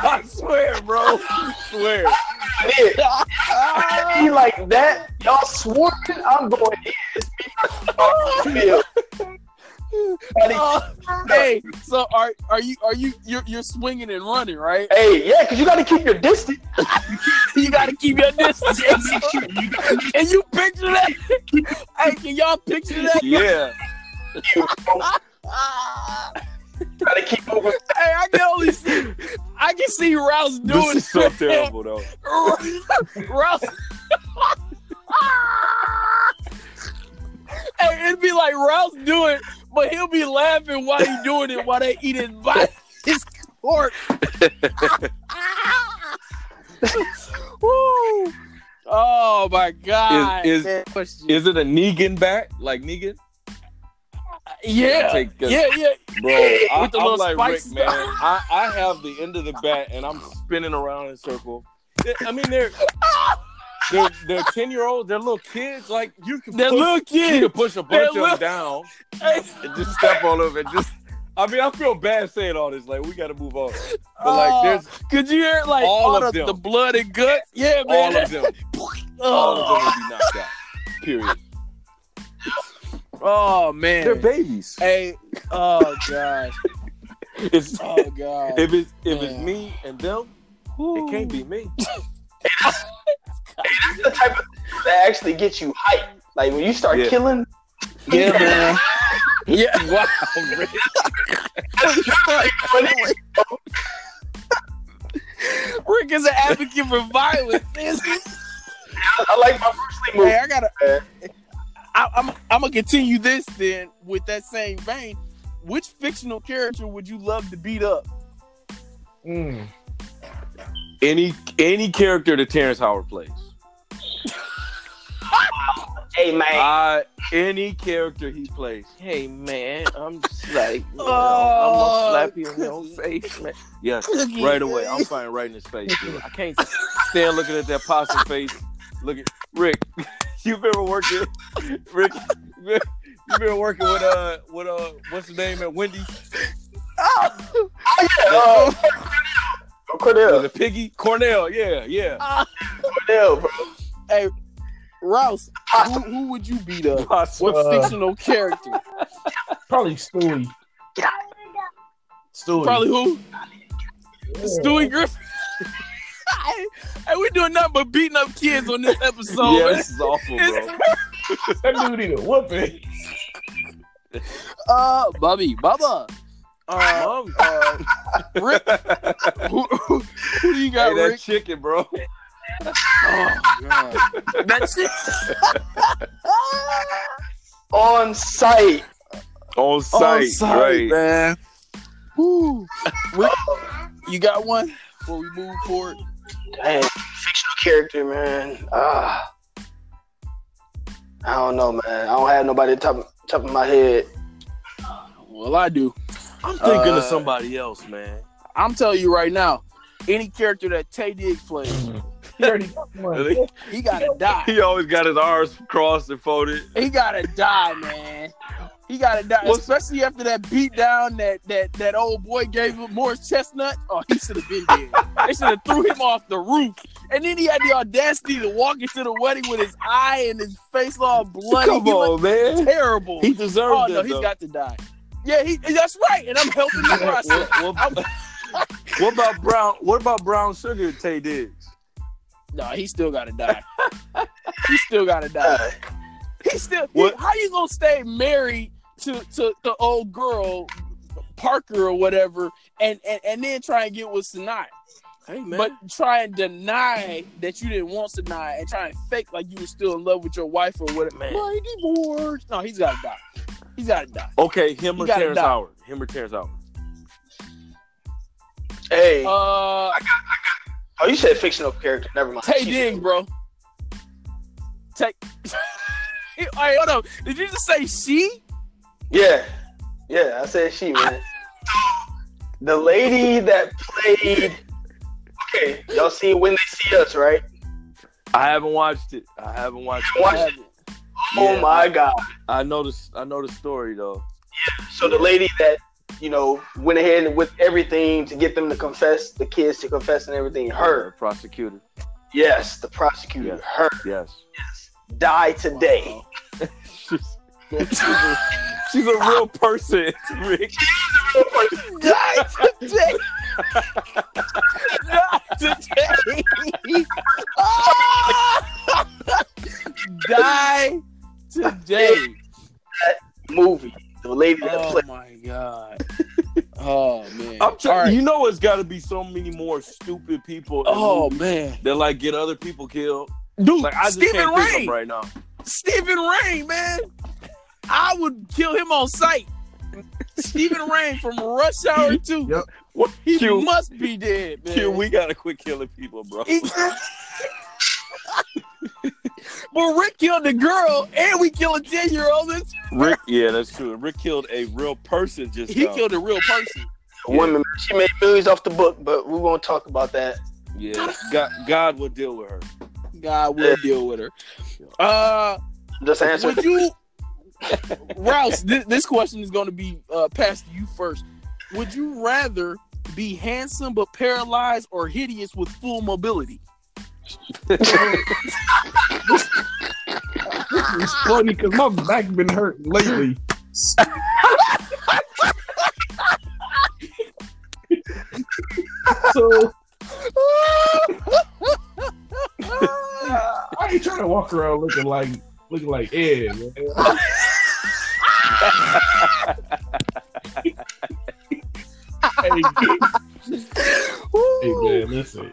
I swear, bro. I swear. Yeah. Be like that, y'all swarming. I'm going in. It's me versus the field. Buddy, Uh, hey, so are are you are you you're, you're swinging and running, right? Hey, yeah, because you got to keep your distance. You keep your distance. Can you picture that? hey, can y'all picture that? Yeah. You Ah. got to keep moving. Hey, I can only see, I can see Rouse doing This is so terrible, though. Rouse. hey, it'd be like Rouse doing, it, but he'll be laughing while he doing it while they eat his bite, his cork. Woo. Oh my god! Is- question. Is it a Negan bat? Like Negan? yeah, Take yeah, yeah. Bro, I, With the I'm like Rick, spice man. I, I have the end of the bat and I'm spinning around in a circle. I mean, they're they're they're ten year olds. They're little kids. Like you can That push, little kids. you can push a bunch of little- them down and just step all over. And just I mean, I feel bad saying all this. Like we got to move on. But oh, like, there's could you hear like all all, of the, them. the blood and guts? Yeah, man. all of them. All of them will be knocked oh. out. Period. Oh man. They're babies. Hey, oh gosh. It's Oh god. if it's if it's me and them, it can't be me. hey, That's the type of that actually gets you hyped. Like when you start Yeah. killing, Yeah, man. Yeah. Wow, Rick. Rick Rick is an advocate for violence. I like my Bruce Lee movie. hey, I gotta. I, I'm I'm gonna continue this then with that same vein. Which fictional character would you love to beat up? Mm. Any any character that Terrence Howard plays. Hey man, I any character he plays. Hey man, I'm just like, you know, Oh, I'm gonna slap you in your face, man. Yes, right away. I'm fighting right in his face. Dude. I can't stand looking at that possum face. Look at Rick. You've ever worked with Rick? You've been working with uh, with uh, what's the name at Wendy's? oh yeah, uh, Cordell, The piggy Cornell. Yeah, yeah. Cornell, bro. Hey, Rouse, who, who would you beat up? Possum. What fictional character? Probably Stewie. Get out. Stewie. Probably who? Yeah. Stewie Griffin. hey, hey, we doing nothing but beating up kids on this episode. yeah, this is awful, bro. That dude need a whooping. Uh, Bubby, Bubba. Uh, Mom. uh, Rick, who, who, who do you got, Hey, that Rick? chicken, bro. Oh, God. That's it. On site. On site, On site, right? man. Woo. Rick, you got one before we move forward? Dang, fictional character, man. Ah, I don't know, man. I don't have nobody top top of my head. Well, I do. I'm thinking Uh, of somebody else, man. I'm telling you right now, any character that Taye Diggs plays, He already got one. he gotta die. He always got his arms crossed and folded. He gotta die, man. He gotta die, What's- especially after that beat down that that that old boy gave him Morris Chestnut. Oh, he should have been dead. they should have threw him off the roof, and then he had the audacity to walk into the wedding with his eye and his face all bloody. Come He on, man. terrible. He deserved oh it. no, he's got to die. Yeah, he. That's right, and I'm helping the process. what, what- what about Brown? What about Brown Sugar? Taye Diggs. No, he still gotta die. he still gotta die. He still. What- How you gonna stay married to to the old girl Parker or whatever, and and, and then try and get with Sinai, Hey man. but try and deny that you didn't want Sinai, and try and fake like you were still in love with your wife or whatever. Man. My divorce. No, he's gotta die. He's gotta die. okay, him He or Terrence die. Howard? Him or Terrence Howard? hey, Uh, oh, you said fictional character. Never mind. Taye Diggs, bro. Taye. hey, hold on. Did you just say she? Yeah, yeah. I said she, man. the lady that played. Okay, y'all see when they see us, right? I haven't watched it. I haven't watched it. Watch it. Oh Yeah, my god. I know this. I know the story though. Yeah. So the lady that you know went ahead with everything to get them to confess, the kids to confess and everything. Her, prosecutor. yes, the prosecutor. Yeah. Her Yes. Yes. Die today. she's, she's, a, she's a real person, Rick. Die today. Die today. Die today. Movie. The lady that Oh played. my god. Oh man. I'm trying. All right. You know, it's got to be so many more stupid people. Oh movies man. that like get other people killed. Dude, Like I just Stephen can't Rain. them right now. Steven Reign, man. I would kill him on sight. Stephen Rain from Rush Hour 2. Yep. What? He Q, must be dead, man. Q, we gotta quit killing people, bro. He- but Rick killed the girl, and we killed a 10 year old. Rick, yeah, that's true. Rick killed a real person just He now. killed a real person. Woman, she made millions off the book, but we won't talk about that. Yeah, God, God will deal with her. God will deal with her. Uh, Just answer. would you, Rouse? This, this question is going to be uh, passed to you first. Would you rather be handsome but paralyzed, or hideous with full mobility? It's funny because my back been hurting lately. so I ain't trying to walk around looking like looking like Ed. Hey, hey man, listen.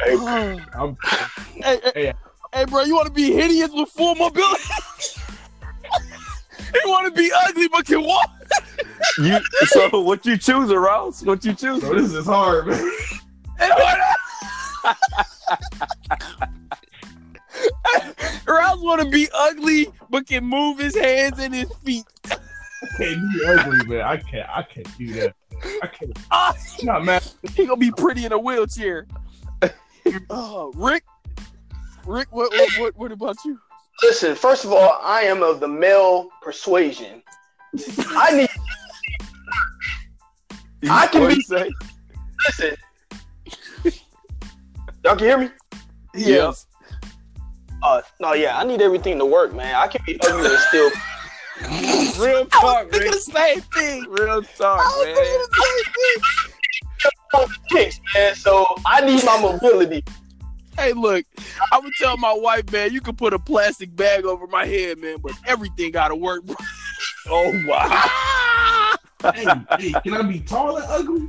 I'm, hey, hey, Hey. hey, bro, you want to be hideous with full mobility? you want to be ugly but can walk? You so what you choose, Rouse? What you choose? bro, this is hard, man. Hey, Rouse want to be ugly but can move his hands and his feet. can't be ugly, man. I can't. I can't do that. I can't. Ah, Not mad. he gonna be pretty in a wheelchair. Oh, Rick, Rick, what, what, what, what about you? Listen, first of all, I am of the male persuasion. I need I can be- you say? listen. Y'all can hear me? Yes. Uh, no, yeah, I need everything to work, man. I can be ugly and still. Real I was talk, thinking man. the same thing. Real talk, I was man. thinking the same thing. Kicks, man. So I need my mobility. Hey, look, I would tell my wife, man, you can put a plastic bag over my head, man, but everything gotta work, bro. Oh wow. hey, hey, can I be tall and ugly?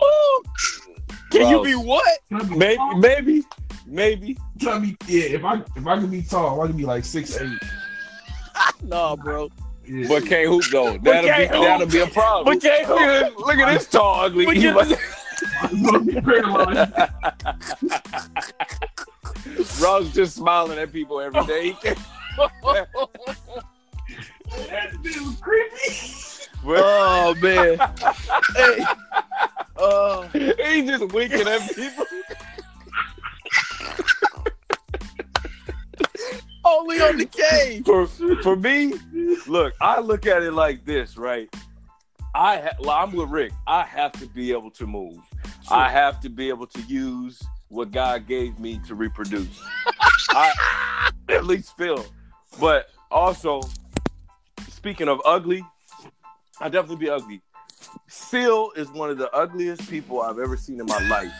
Oh, can you be what? Be Maybe, tall? maybe, maybe. Can I be? Yeah, if I if I can be tall, I can be like six eight. No, bro. Yeah. But can't hoop though. That'll be hoop. that'll be a problem. But can't look, at this, look at this tall ugly. But He can't- must- I'm gonna be paralyzed. Ross just smiling at people every day. that dude was creepy. oh man. hey. Uh, He just winking at people. only on the cave. For for me, look, I look at it like this, right? I ha- well, I'm with Rick. I have to be able to move. I have to be able to use what God gave me to reproduce. I at least feel. But also, speaking of ugly, I definitely be ugly. Seal is one of the ugliest people I've ever seen in my life,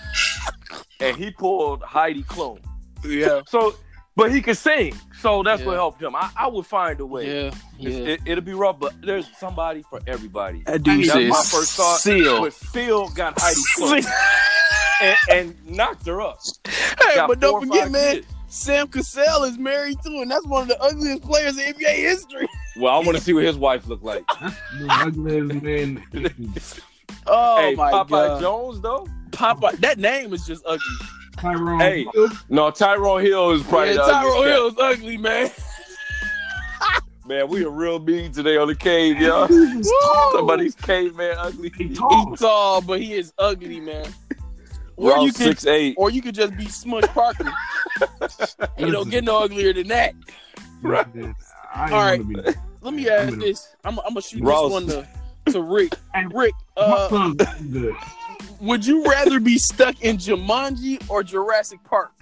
and he pulled Heidi Klum. Yeah. So, but he could sing, so that's what helped him. I, I would find a way. Yeah. It's- It, will be rough, but there's somebody for everybody. That dude That's my first thought. seal. But Seal got Heidi Klum and, and knocked her up. Hey, Got but don't forget, five man, kids. Sam Cassell is married too, and that's one of the ugliest players in NBA history. Well, I want to see what his wife looked like. The ugliest man. Oh hey, my Popeye god, Jones though. Popeye, that name is just ugly. Tyrone. Hey. No, Tyrone Hill is probably yeah, the Tyrone ugliest Hill is ugly, man. Man, we are real mean today on the cave, y'all. Talking about these caveman ugly. He He's tall. tall, but he is ugly, man. Or Ross you could, six eight. or you could just be Smush Parker. you don't get no uglier than that. I ain't be- Let me ask I'm this. I'm, I'm gonna shoot Ross. this one to, to Rick. And- Rick, My uh, good. Would you rather be stuck in Jumanji or Jurassic Park?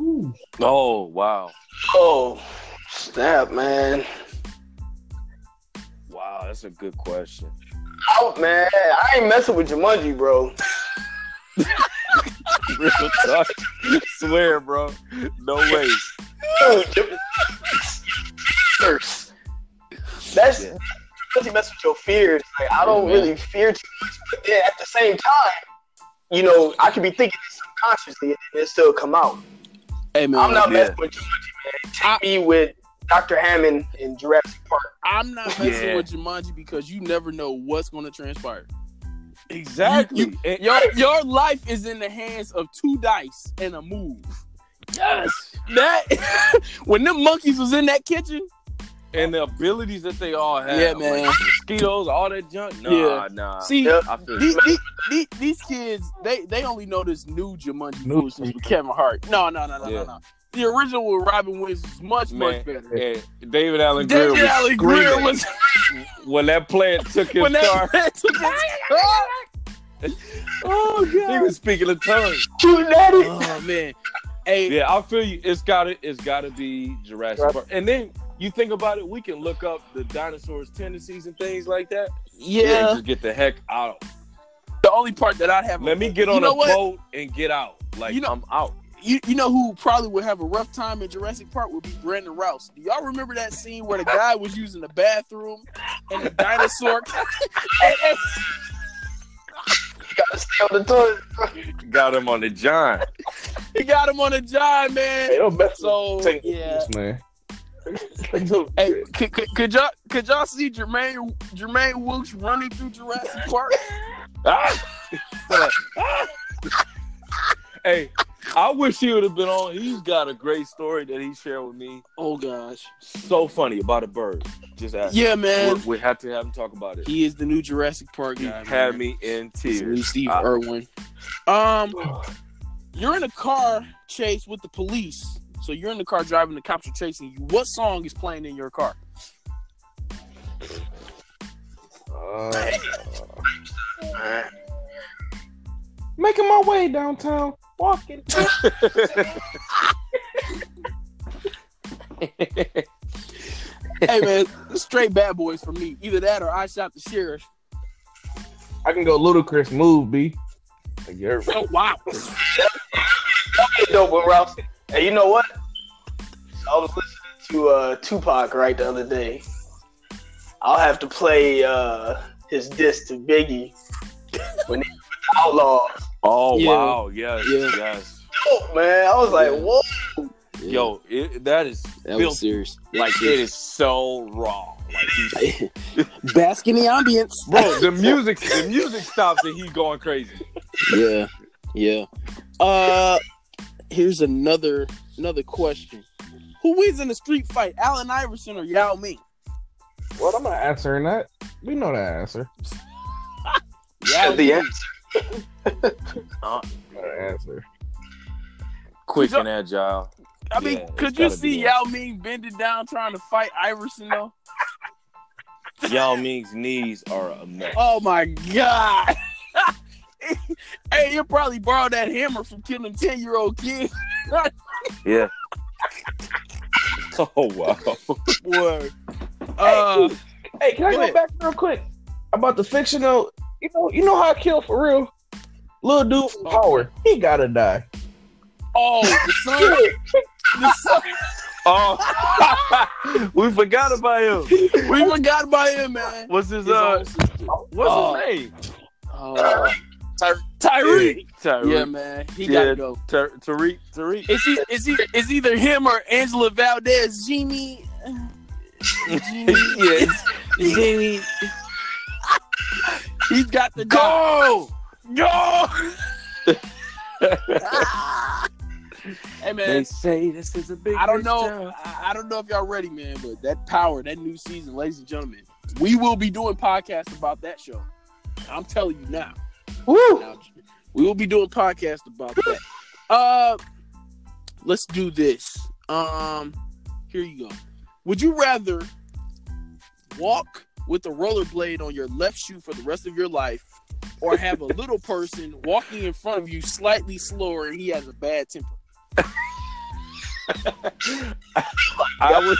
Ooh. Oh wow, Oh, snap, man. wow, that's a good question. Out, man. I ain't messing with Jumanji, bro. Real talk. Swear, bro. No way. First. That's Yeah. Jumanji mess with your fears. Like I don't really mm-hmm. fear too much, but then at the same time, you know, I could be thinking it subconsciously and it still come out. Hey man, I'm not Yeah. messing with Jumanji, man. Take me with Dr. Hammond in Jurassic Park. I'm not messing Yeah. with Jumanji because you never know what's going to transpire. Exactly. You- And- Your your life is in the hands of two dice and a move. yes. That when them monkeys was in that kitchen, And the abilities that they all have. Yeah, man. Like mosquitoes, all that junk. Nah, Yeah. nah. see Yep. I feel these, these, these, these kids they they only know this new Jumanji foolishness with Kevin Hart. No, no, no, no, Yeah. no, no. The original with Robin Williams was much Man, much better. and David Alan Grier was Alan Grier was when that plant took his when that car. man took his car. Oh god, He was speaking in tongues. Shooting at it. Oh man. Hey, Yeah, I feel you. It's got to It's got to be Jurassic Right. Park. And then you think about it, we can look up the dinosaurs' tendencies and things like that. yeah. And just get the heck out. The only part that I'd have Let me get on know a what? boat and get out. Like You know- I'm out. you, you know who probably would have a rough time in Jurassic Park would be Brandon Rouse. Do y'all remember that scene where the guy was using the bathroom and the dinosaur? and, and- Gotta stay on the toilet. Got him on the John. he got him on the jive, man. Hey, don't mess So with yeah. this, man. Like, no- Hey, could, could, could y'all could y'all see Jermaine Jermaine Wilkes running through Jurassic Park? hey, I wish he would have been on. He's got a great story that he shared with me. oh gosh. So funny about a bird. Just ask. Yeah, man. We, we have to have him talk about it. He is the new Jurassic Park He guy. had man. me in He's tears. Steve I- Irwin. Um, you're in a car chase with the police. So you're in the car driving. The cops are chasing you. What song is playing in your car? Uh, making my way downtown, walking. hey man, straight bad boys for me. Either that or I shot the sheriff. I can go Ludacris move, B. Like, you're- Oh wow. dope one, Ralph. Hey, you know what? I was listening to uh, Tupac right the other day. I'll have to play uh, his diss to Biggie when he was the Outlawz. oh Yeah. wow! Yes, Yeah. yes. Oh man, I was like, Yeah. whoa. Yo, it, that is that was serious. like it is so raw. Like he's, Bask in the ambience, bro, the music, the music stops and he's going crazy. Yeah, yeah. Uh, here's another another question: Who wins in a street fight, Allen Iverson or Yao Ming? Well, I'm not answering that. We know that answer. yeah, the answer. Uh, not answer. Quick Could and agile. I mean, Yeah, could you see that. Yao Ming bending down trying to fight Iverson though? Yao Ming's knees are a mess. Oh my god! hey, you probably borrowed that hammer from killing ten year old kids. Yeah. Oh wow. Boy. Uh, Hey, can I Go go ahead. back real quick about the fictional? You know, you know how I kill for real. Little dude from Power, he gotta die. oh, the son, the son. Oh, we forgot about him. We forgot about him, man. What's his His uh? What's Oh. his name? Oh, Tyree. Tariq. Yeah, man, he Yeah. gotta go. Tar- Tariq. Tariq. Is he? Is he? Is either him or Angela Valdez? Jimmy. Yes, Jamie. He's got the go. Go. hey man, They say this is a big. I don't know. I, I don't know if y'all ready, man, but that power, that new season, ladies and gentlemen, we will be doing podcasts about that show. I'm telling you now. Woo! We will be doing podcast about that. Uh, let's do this. Um, here you go. Would you rather walk with a rollerblade on your left shoe for the rest of your life, or have a little person walking in front of you slightly slower and he has a bad temper? I would.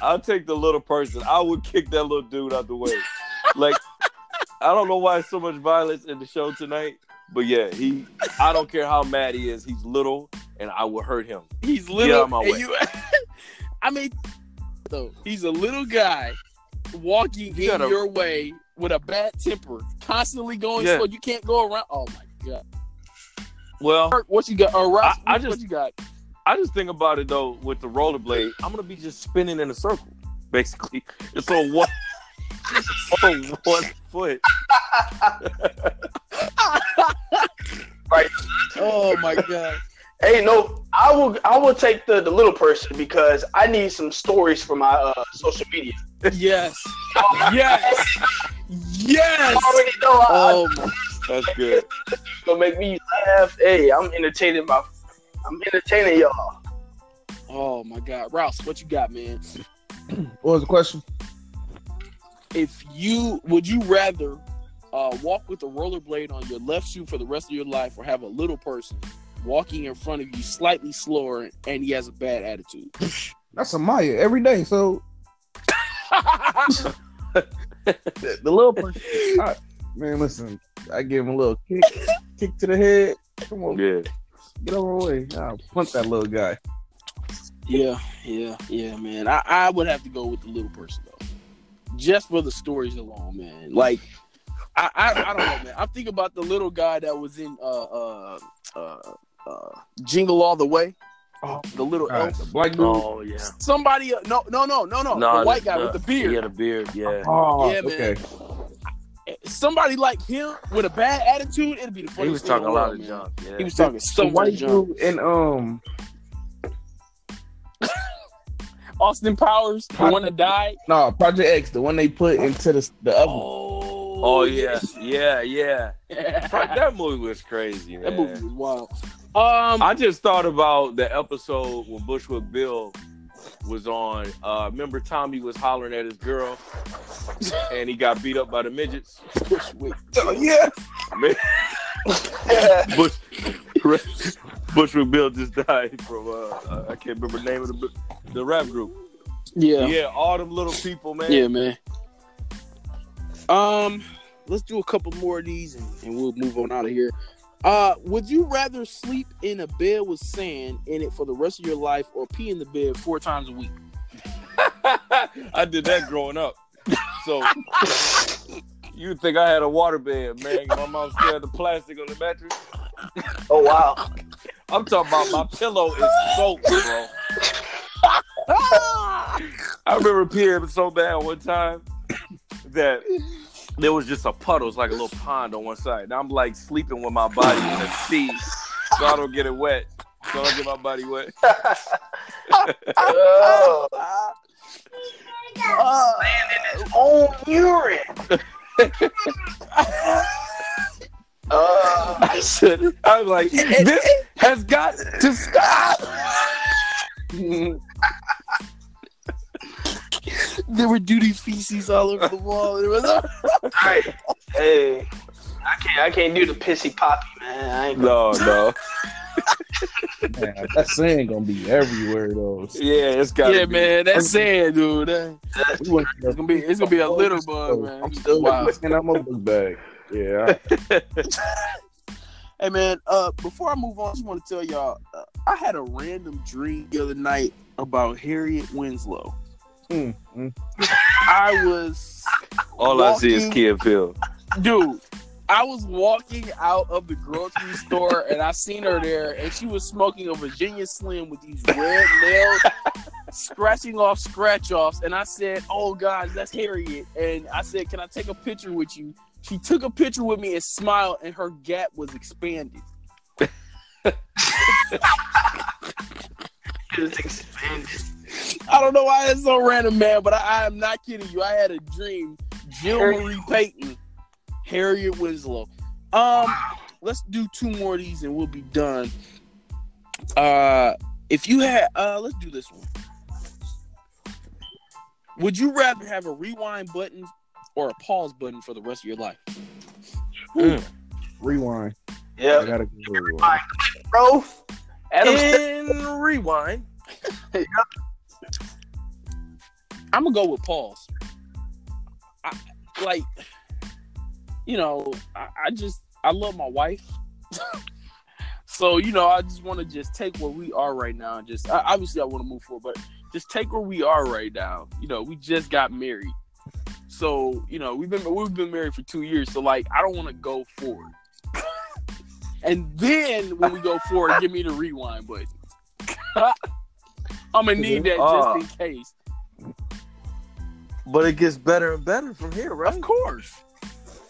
I'll take the little person. I would kick that little dude out the way. Like, I don't know why so much violence in the show tonight, but yeah, he. I don't care how mad he is. He's little, and I will hurt him. He's Get little. out my way. you, I mean, though he's a little guy walking You in gotta- your way with a bad temper, constantly going Yeah. slow. You can't go around. Oh my god! Well, What you got? Uh, Ross, I- I just- what you got? I just think about it though with the rollerblade. I'm gonna be just spinning in a circle, basically. It's one, it's on one foot. Right. Oh my god! Hey, no, I will. I will take the, the little person because I need some stories for my uh, social media. Yes, yes, yes. I already know I, Oh my! That's good. it's gonna make me laugh. Hey, I'm entertaining my. I'm entertaining y'all. Oh my god, Rouse, what you got, man? What was the question? If you would you rather uh, walk with a rollerblade on your left shoe for the rest of your life, or have a little person walking in front of you slightly slower and he has a bad attitude? That's a Maya every day. So the, the little person, I- man, listen, I give him a little kick, kick to the head. Come on, Yeah. get over the way. I'll punch that little guy. Yeah, yeah, yeah, man. I, I would have to go with the little person though, just for the stories alone, man. Like, I, I, I don't know, man. I'm thinking about the little guy that was in uh uh uh uh, Jingle All the Way. Oh, the little God, elf. the black dude. Oh yeah. Somebody, uh, no, no, no, no, no, the white guy with the beard. Yeah, the beard. Yeah. Oh, Yeah, man. okay. Somebody like him with a bad attitude, it'd be the funniest. He was talking a lot of junk. Yeah. He was talking so the much white junk. dude and um Austin Powers, the one that died. no Project X, the one they put into the the oven. Oh, Oh yeah, yeah, yeah. yeah. that movie was crazy, man. That movie was wild. Um, I just thought about the episode when Bushwick Bill was on. Uh, remember Tommy was hollering at his girl, and he got beat up by the midgets. Bushwick. Oh, yeah. Man, Bush, Bushwick Bill just died from uh, I can't remember the name of the the rap group. Yeah. Yeah, all them little people, man. Yeah, man. Um, let's do a couple more of these and, and we'll move on out of here. Uh, would you rather sleep in a bed with sand in it for the rest of your life or pee in the bed four times a week? I did that growing up. So you think I had a water bed, man? My mom still had the plastic on the mattress. Oh wow. I'm talking about my pillow is soaked, bro. I remember peeing so bad one time that there was just a puddle, it's like a little pond on one side. And I'm like sleeping with my body in the sea, so I don't get it wet. So I don't get my body wet. oh, Uh, own urine. Uh, I said, I was like, this has got to stop. there were duty feces all over the wall. There was right. Hey, I can't. I can't do the pissy poppy, man. I ain't No, no. Man, that sand gonna be everywhere though. Yeah, it's got yeah, man. That's sad, dude. That- We It's gonna be it's gonna be a little bug, man. I'm still Wow. looking at my book bag. Yeah. Hey man, uh, before I move on, I just want to tell y'all, uh, I had a random dream the other night about Harriet Winslow. Mm, mm. I was, All I see is Walking- Kid Phil. dude, I was walking out of the grocery store and I seen her there, and she was smoking a Virginia Slim with these red nails, scratching off scratch offs. And I said, "Oh God, that's Harriet." And I said, "Can I take a picture with you?" She took a picture with me and smiled, and her gap was expanded. It's expanded. I don't know why it's so random, man, but I, I am not kidding you. I had a dream. Jill Marie Payton, Harriet Winslow. Um, let's do two more of these and we'll be done. Uh, if you had, uh, let's do this one. Would you rather have a rewind button or a pause button for the rest of your life? Mm. Rewind. Yeah. I gotta go rewind. bro. Adam. And rewind. I'm gonna go with pause. I, like, you know, I, I just I love my wife, so you know, I just want to just take where we are right now and just I, obviously I want to move forward, but just take where we are right now. You know, we just got married, so you know we've been we've been married for two years, so like I don't want to go forward. and then when we go forward, give me the rewind button. I'm gonna need that Ah. just in case. But it gets better and better from here, right? Of course.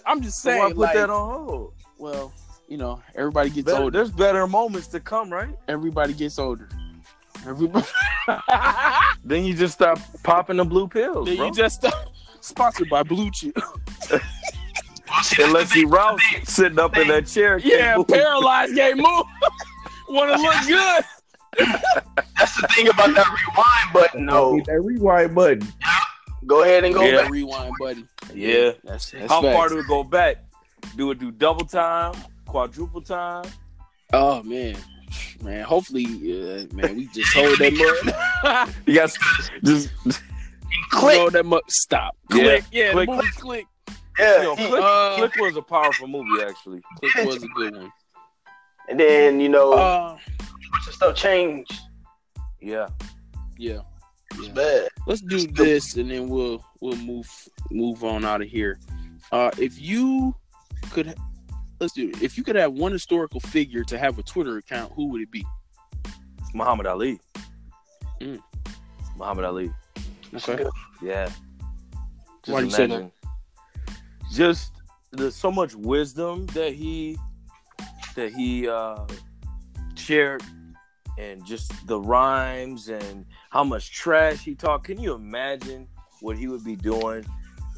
I'm just So saying, why put like, that on hold? well, you know, everybody gets Better- older. there's better moments to come, right? Everybody gets older. Everybody. Then you just stop popping the blue pills, then bro. you just sponsored by Blue Chip. Unless you Rouse sitting up in that chair. yeah, move. paralyzed can't move. Want to look good? That's the thing about that rewind button. No, Hit that rewind button. go ahead and go Yeah. back. Rewind button. Yeah. That's, that's How far do we go back? Do it do double time, quadruple time? Oh man, man. Hopefully, uh, man, we just hold that mud. You got just Click. Hold that mud. Stop. Yeah. Click. Yeah. Click. the movie click. Yeah, Yo, Click, Uh, Click was a powerful movie, actually. Click was a good one. and then you know, Uh, stuff changed. Yeah. yeah. It's Yeah. bad. let's do this and then we'll we'll move move on out of here uh if you could let's do it. If you could have one historical figure to have a Twitter account, who would it be? Muhammad Ali. Mm. Muhammad Ali. Okay. Yeah. Just Why you say imagine. Just there's so much wisdom that he that he uh shared and just the rhymes and how much trash he talked. Can you imagine what he would be doing,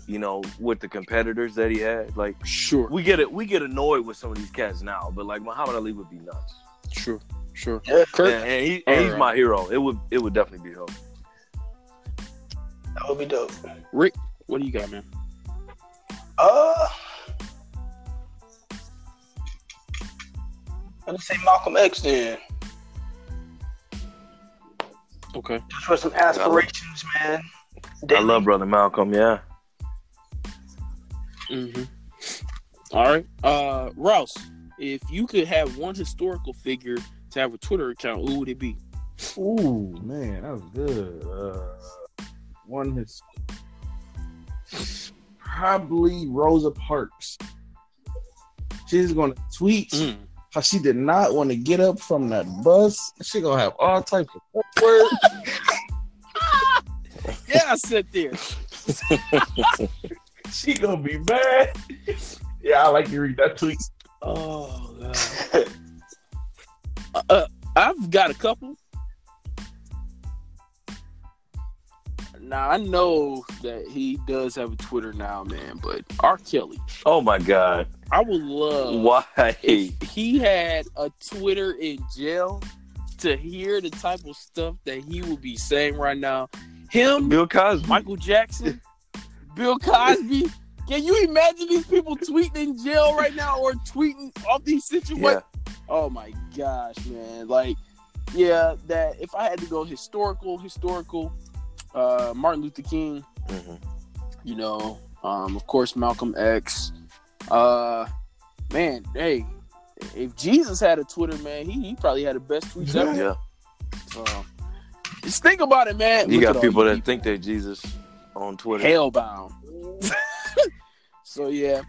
you know, with the competitors that he had? Like Sure. we get it we get annoyed with some of these cats now, but like Muhammad Ali would be nuts. Sure. Sure. Yeah, Kirk. And, and he and he's Alright. my hero. It would it would definitely be him. That would be dope. Rick, what do you got, man? Uh, I'm gonna say Malcolm X then. Okay. Just for some aspirations, man. I love brother Malcolm, yeah. Mm-hmm. All right. Uh, Rouse, if you could have one historical figure to have a Twitter account, who would it be? Ooh, man, that was good. Uh, one is probably Rosa Parks. She's gonna tweet Mm. how she did not want to get up from that bus. She gonna have all types of words. Yeah, I said there. she gonna be mad. Yeah, I like to read that tweet. Oh God. uh, I've got a couple. Now I know that he does have a Twitter now, man. But R. Kelly, Oh my god. I would love Why? he had a Twitter in jail to hear the type of stuff that he would be saying right now. Him, Bill Cosby. Michael Jackson, Bill Cosby. Can you imagine these people tweeting in jail right now or tweeting off these situations? Yeah. Oh my gosh, man! Like, yeah, that if I had to go historical, historical, uh, Martin Luther King, Mhm. you know, um, of course Malcolm X. Uh, man, hey, if Jesus had a Twitter, man, he, he probably had the best tweets ever. Yeah. So, just think about it, man. You Look got people that think they're Jesus on Twitter. hellbound. so yeah,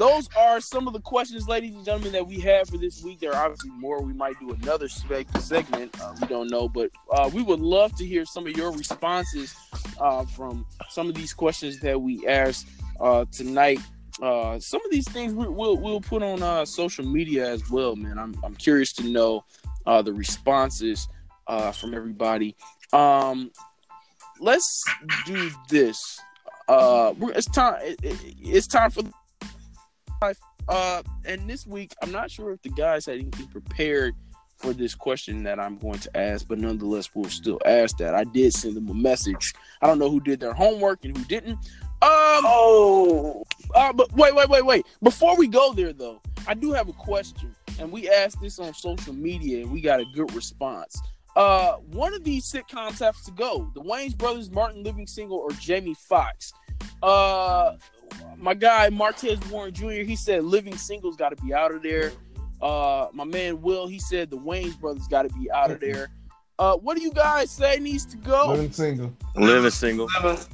those are some of the questions, ladies and gentlemen, that we have for this week. There are obviously more. We might do another spec- segment. Uh, we don't know, but uh, we would love to hear some of your responses uh, from some of these questions that we asked uh, tonight. Uh, some of these things we, we'll we'll put on uh, social media as well, man. I'm I'm curious to know the responses from everybody. Um, let's do this. It's time. It, it- it's time for uh, and this week I'm not sure if the guys had anything prepared for this question that I'm going to ask, but nonetheless, we'll still ask that. I did send them a message. I don't know who did their homework and who didn't. Um, Oh, uh, but wait, wait, wait, wait. Before we go there, though, I do have a question, and we asked this on social media, and we got a good response. Uh, one of these sitcoms has to go: the Wayans brothers, Martin Living Single, or Jamie Foxx. Uh, my guy Martez Warren Jr. He said Living Single's got to be out of there. Uh, my man Will he said the Wayans brothers got to be out of there. Uh, what do you guys say needs to go? Living single. Living single. living.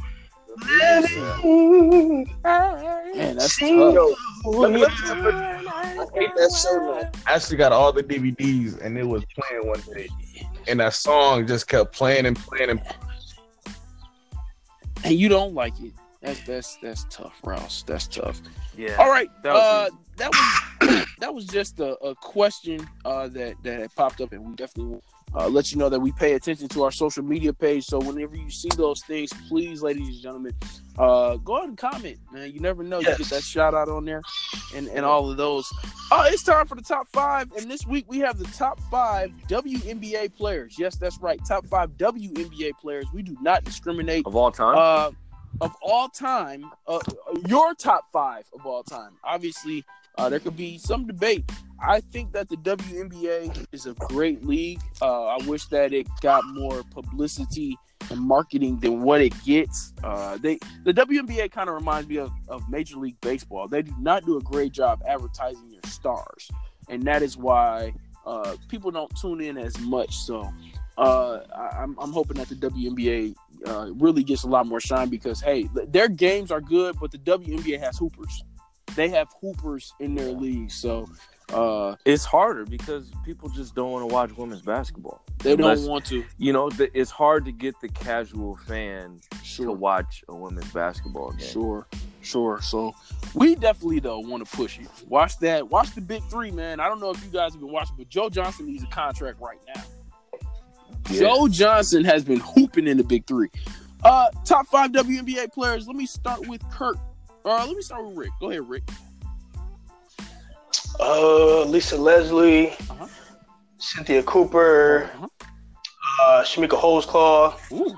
Man, that's tough. Let me, I hate that so much. I actually got all the DVDs and it was playing one day. And that song just kept playing and playing and and you don't like it. That's that's that's tough, Rouse. That's tough. Yeah. All right, That was uh, that was that was just a, a question uh, that that had popped up, and we definitely will, uh, let you know that we pay attention to our social media page. So whenever you see those things, please, ladies and gentlemen, uh, go ahead and comment. Man, you never know, you get that shout out on there, and and all of those. Uh, it's time for the top five, and this week we have the top five WNBA players. Yes, that's right, top five WNBA players. We do not discriminate Of all time. uh, of all time, uh, your top five of all time. Obviously, uh, there could be some debate. I think that the WNBA is a great league. Uh, I wish that it got more publicity and marketing than what it gets. Uh, they the WNBA kind of reminds me of, of Major League Baseball. They do not do a great job advertising their stars, and that is why uh, people don't tune in as much. So uh, I, I'm, I'm hoping that the WNBA uh, really gets a lot more shine because hey, their games are good, but the WNBA has hoopers. they have hoopers in their league. So uh, It's harder because people just don't want to watch women's basketball. they Unless- don't want to. You know, the, it's hard to get the casual fan to watch a women's basketball game. sure, sure. So we definitely though want to push it. Watch that. Watch the big three, man. I don't know if you guys have been watching, but Joe Johnson needs a contract right now. Yeah. Joe Johnson has been hooping in the big three. Uh, top five WNBA players. Let me start with Kurt. Uh, let me start with Rick. Go ahead, Rick. Uh, Lisa Leslie, Uh-huh. Cynthia Cooper, Uh-huh. uh, Shamika Holdsclaw. Ooh.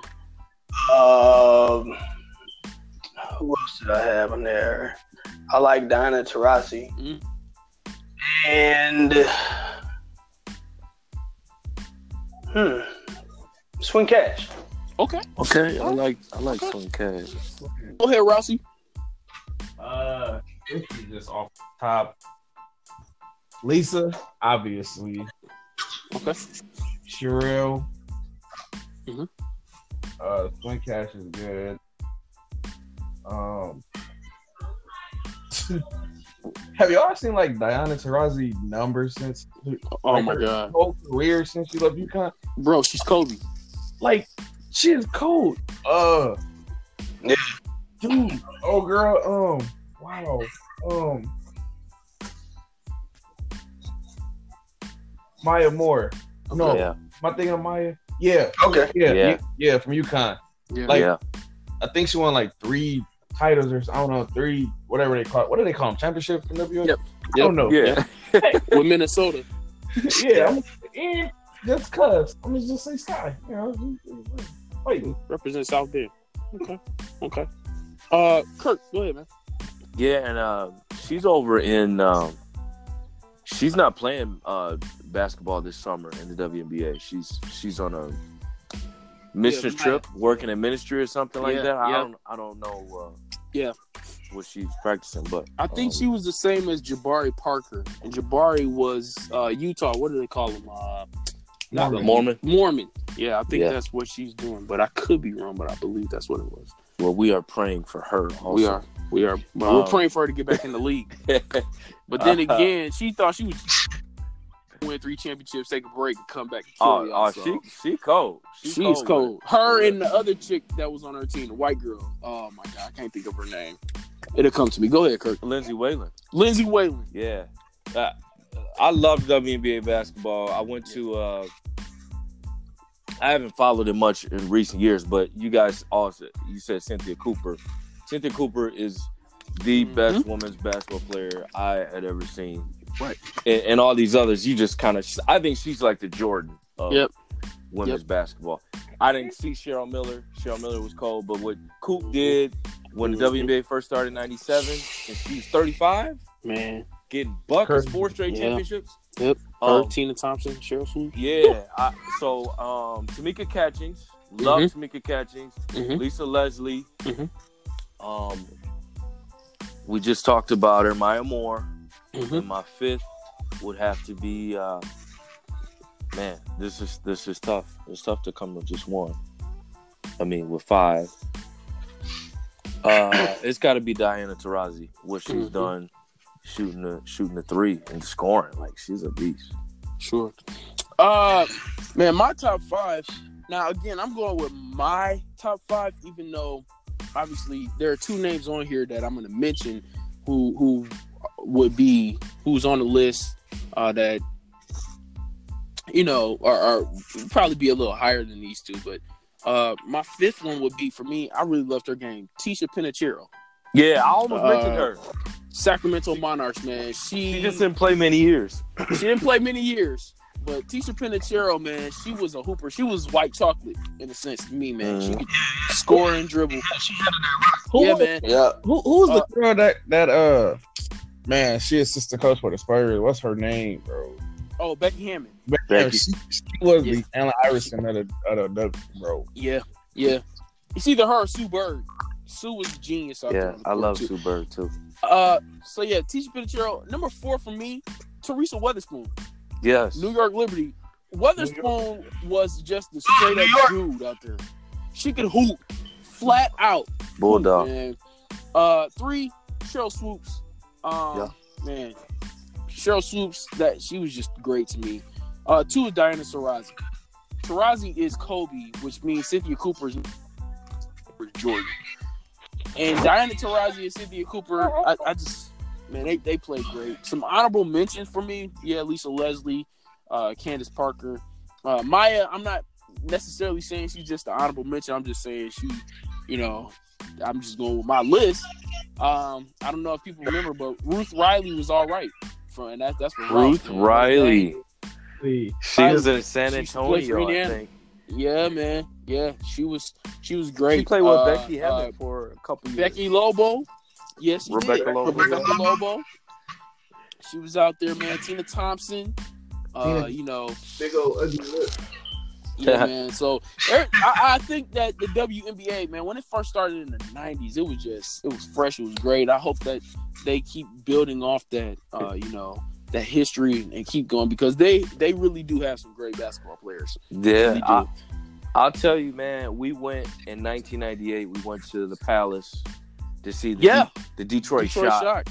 Um, who else did I have on there? I like Diana Taurasi. Mm. And hmm, Swin Cash. Okay. Okay, I like I like Swin Cash. Go ahead, Rossi. Uh, this is just off the top. Lisa, obviously. Okay. Sherelle. Mhm. Uh, Swin Cash is good. Um, have y'all seen like Diana Taurasi numbers since Oh like, my her god, whole career since she left UConn? bro, she's Kobe. Like, she is cold. Uh, Yeah. dude. Oh, girl. Um, wow. Um, Maya Moore. No, Yeah, am I thinking of Maya? Yeah, Okay. yeah, Yeah. yeah, yeah, from UConn. Yeah. Like- yeah. I think she won like three titles or I don't know, three whatever they call it. What do they call them? Championships in WNBA? Yep. I don't know. Yeah. with Minnesota. yeah. I'm, and just cause I'm gonna just say Sky. You know, wait. Represent South Bend. Okay. Okay. Uh, Kirk, go ahead, man. Yeah, and uh, she's over in. Um, she's not playing uh, basketball this summer in the WNBA. She's she's on a mission Yeah, trip, working in ministry or something like Yeah, that. I yeah. don't I don't know. Uh, Yeah. what she's practicing, but I think um, she was the same as Jabari Parker, and Jabari was uh, Utah. What do they call him? Uh, not Mormon. Mormon. Mormon. Yeah, I think Yeah. that's what she's doing, but I could be wrong. But I believe that's what it was. Well, we are praying for her. Also. We are, we are. But Um, we're praying for her to get back in the league. But then Uh-huh. again, she thought she was win three championships, take a break, and come back. And kill oh, y'all, oh, so. she she cold. She She's with cold. Her Yeah. and the other chick that was on her team, the white girl. Oh my god, I can't think of her name. It'll come to me. Go ahead, Kirk. Lindsay Whalen. Lindsay Whalen. Yeah. Uh, I love WNBA basketball. I went to uh I haven't followed it much in recent years, but you guys also you said Cynthia Cooper. Cynthia Cooper is the Mhm. best women's basketball player I had ever seen. Right. And, and all these others, you just kind of I think she's like the Jordan of Yep. women's basketball. I didn't see Cheryl Miller. Cheryl Miller was cold, but what Coop did when the. WNBA first started in 97 and she was 35 Man, getting buckets, Crazy. four straight Yeah. championships. Yep. her, Um, Tina Thompson, Sheryl Swoopes. yeah. I, so um, Tamika Catchings, love Tamika Catchings, Mhm. Lisa Leslie. Mhm. Um, we just talked about her, Maya Moore, Mhm. and my fifth would have to be. Uh, man, this is this is tough. It's tough to come with just one. I mean, with five. Uh, it's got to be Diana Taurasi. What she's Mhm. done, shooting the shooting the three and scoring. Like she's a beast. Sure. Uh, man, my top five. Now, again, I'm going with my top five, even though obviously there are two names on here that I'm going to mention who who would be who's on the list uh, that you know are, are probably be a little higher than these two. But uh, my fifth one would be for me. I really loved her game, Ticha Penicheiro, Yeah, I almost Uh, mentioned her. Sacramento Monarchs. Man, she She just didn't play many years. she didn't play many years, but Ticha Penicheiro, man, she was a hooper. She was white chocolate in a sense to me, man. She Mhm. could score and dribble. She had Who, Yeah, man. Yeah. who who's Uh, the girl that that uh man? She assistant coach for the Spurs. What's her name, bro? Oh, Becky Hammon. Man, Becky. she, she was Yeah. the Allen Iverson of the of the bro. Yeah, yeah. It's either her or Sue Bird. Sue was a genius. Out Yeah, on I love too. Sue Bird too. Uh, so yeah, Ticha Penicheiro. Number four for me, Teresa Weatherspoon, Yes. New York Liberty. Weatherspoon was just the straight up dude out there. She could hoop flat out. Bulldog. Man. Uh, three, Sheryl Swoopes. Um, man, Sheryl Swoopes, that she was just great to me. Uh, two is Diana Taurasi. Taurasi is Kobe, which means Cynthia Cooper's is Jordan. And Diana Taurasi and Cynthia Cooper, I, I just man, they, they played great. Some honorable mentions for me, yeah, Lisa Leslie, uh, Candace Parker, uh, Maya. I'm not necessarily saying she's just an honorable mention. I'm just saying she, you know, I'm just going with my list. Um, I don't know if people remember, but Ruth Riley was all right. For, and that, that's for Ruth Riley. See, She was in San She played for Antonio, I Indiana. think. Yeah, man. Yeah, she was she was great. She played with Uh, Becky uh, for a couple years. Becky Lobo. Yes, she Rebecca did. Lobo. Rebecca Lobo. She was out there, man. Tina Thompson. Uh, Tina- you know, big old ugly lip. yeah, man. So er- I, I think that the WNBA, man, when it first started in the '90s, it was just it was fresh. It was great. I hope that they keep building off that, uh, you know, that history and keep going because they they really do have some great basketball players. Yeah, I, I'll tell you, man. We went in 1998. We went to the Palace to see the, Yeah. the Detroit, Detroit Shock.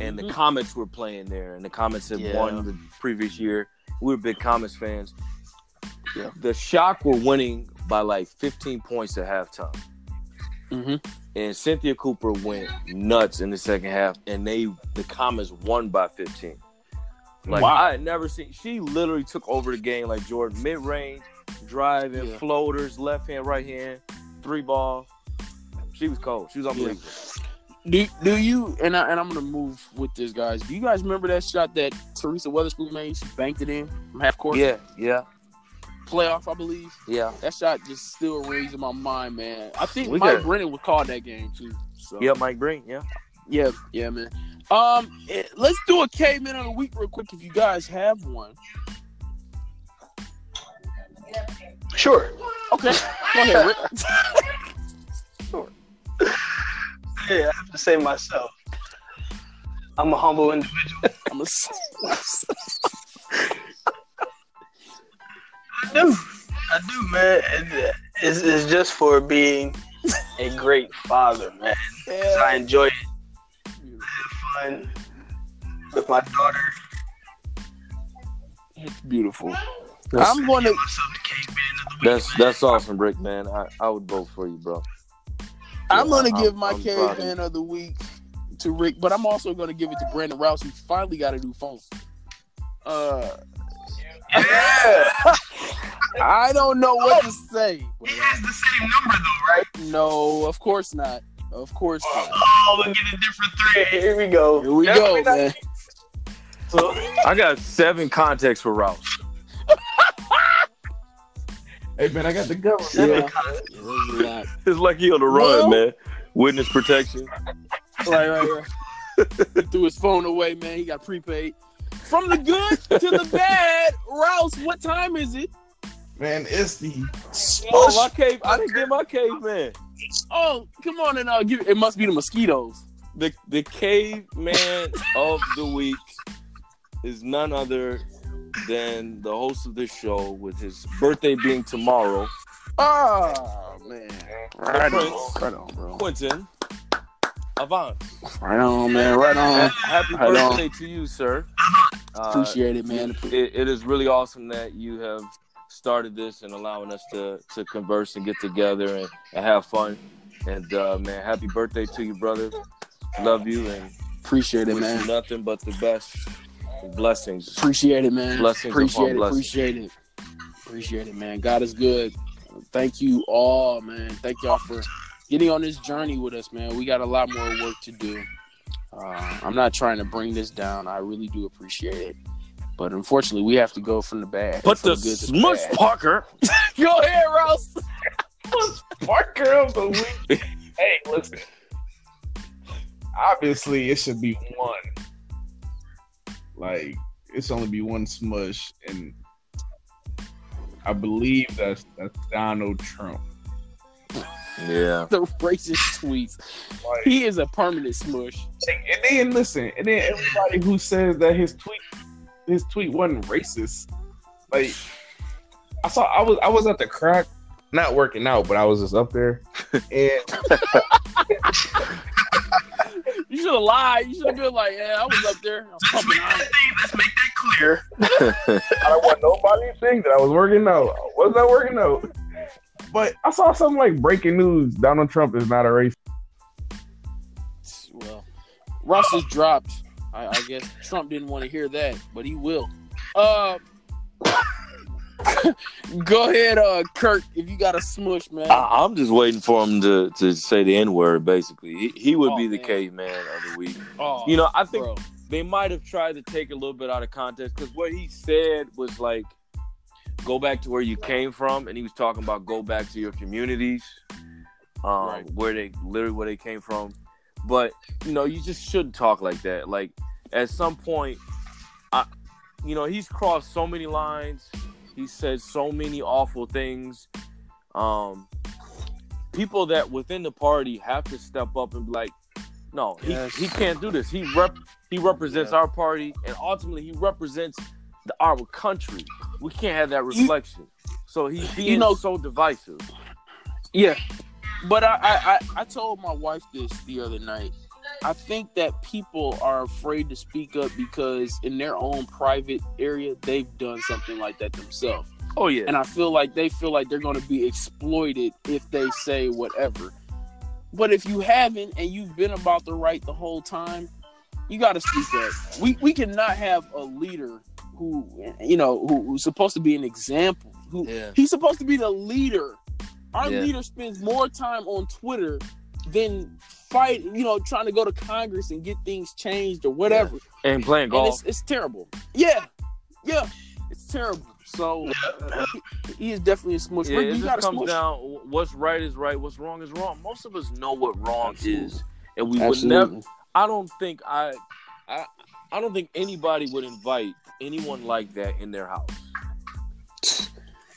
and the Mhm. Comets were playing there, and the Comets had Yeah. won the previous year. We were big Comets fans. Yeah. The Shock were winning by like 15 points at halftime. Mhm. and Cynthia Cooper went nuts in the second half, and they the Comets won by 15. Like Wow. I had never seen. She literally took over the game like Jordan, mid range, driving, Yeah. floaters, left hand, right hand, three ball. She was cold. She was unbelievable. Do do you and I and I'm gonna move with this guys. Do you guys remember that shot that Teresa Weatherspoon made? She banked it in from half court. Yeah, yeah, Playoff, I believe. yeah. That shot just still rings in my mind, man. I think We Mike got- Brennan would call that game too. So Yeah, Mike Breen. Yeah. Yeah, yeah, man. Um, eh, let's do a caveman of the week real quick if you guys have one. Sure. Okay, go ahead, Rick. Yeah, I have to say myself. I'm a humble individual. I'm a, I do. I do, man. It- It's, it's just for being a great father, man. I enjoy it. Have with my daughter. It's beautiful. That's, I'm going to. Myself the caveman of the week. that's that's awesome, Rick. Man, I, I would vote for you, bro. I'm gonna I'm- give my I'm of caveman of the week to Rick, but I'm also gonna give it to Brandon Rouse, who finally got a new phone. Uh, Yeah. I don't know what to say. He has the same number though, right? No, of course not. Of course not. Oh, we get a different thread. Here we go. Here we Definitely go, not- man. So, I got seven contacts for Rouse. Hey man, I got the government. Yeah, seven yeah, concepts. there's a lot. It's like he on the run, Well- man. Witness protection. Right, right, right. he threw his phone away, man. He got prepaid. From the good to the bad, Rouse. What time is it? Man, it's the Oh, my cave! I didn't get my caveman. Oh, come on and uh, give it must be the mosquitoes. The the caveman of the week is none other than the host of this show, with his birthday being tomorrow, Oh man, right Prince. on, right on, bro. Quentin Avant. Right on, man. Right on. Happy Right on. birthday to you, sir. Uh, Appreciate it, man. it, it is really awesome that you have started this and allowing us to to converse and get together and, and have fun. And uh, man, happy birthday to you, brother. Love you and Appreciate it, man. nothing but the best blessings. Appreciate it, man. Blessings Appreciate upon it. blessings. Appreciate it. Appreciate it, man. God is good. Thank you all, man. Thank y'all for getting on this journey with us, man. We got a lot more work to do. Uh, I'm not trying to bring this down. I really do appreciate it. But unfortunately, we have to go from the bad. But from the good to smush bad. Parker. Go ahead, Rouse. Parker of the week. hey, listen. Obviously, it should be one. Like, it's only be one smush, and I believe that's that's Donald Trump. Yeah. The racist tweets. Like, He is a permanent smush. and then listen, and then everybody who says that his tweet his tweet wasn't racist. Like I saw I was I was at the crack, not working out, but I was just up there. And you should have lied. You should have been like, "Yeah, I was up there. I was pumping iron." Let's make that clear. I don't want nobody to think that I was working out. I was not working out. But I saw something like breaking news: Donald Trump is not a racist. Well, Russ just dropped. I, I guess Trump didn't want to hear that, but he will. Uh, go ahead, uh, Kirk. If you got a smush, man. I, I'm just waiting for him to, to say the N word. Basically, he, he would Oh, be the man. caveman of the week. Oh, You know, I think bro. they might have tried to take a little bit out of context because what he said was like, "Go back to where you came from," and he was talking about go back to your communities, um, Right. where they literally where they came from. But you know, you just shouldn't talk like that. Like at some point, I, you know, he's crossed so many lines. He said so many awful things. Um, people that within the party have to step up and be like, no, he, Yes. he can't do this. He rep he represents Yeah. our party, and ultimately he represents the, our country. We can't have that You- reflection. so he's being know- so divisive. Yeah, but I, I I I told my wife this the other night. I think that people are afraid to speak up because in their own private area they've done something like that themselves. Oh yeah, and I feel like they feel like they're going to be exploited if they say whatever. But if you haven't and you've been about the right the whole time, you got to speak up. We we cannot have a leader who you know who, who's supposed to be an example. Who yeah, he's supposed to be the leader. Our Yeah. leader spends more time on Twitter than fight, you know, trying to go to Congress and get things changed or whatever. and playing And golf. it's, it's terrible. Yeah, yeah, it's terrible. So he, he is definitely a smush. Yeah, Rick, it just comes smush. down. What's right is right. What's wrong is wrong. Most of us know what wrong Absolutely. is, and we would never. I don't think I, I, I don't think anybody would invite anyone like that in their house. That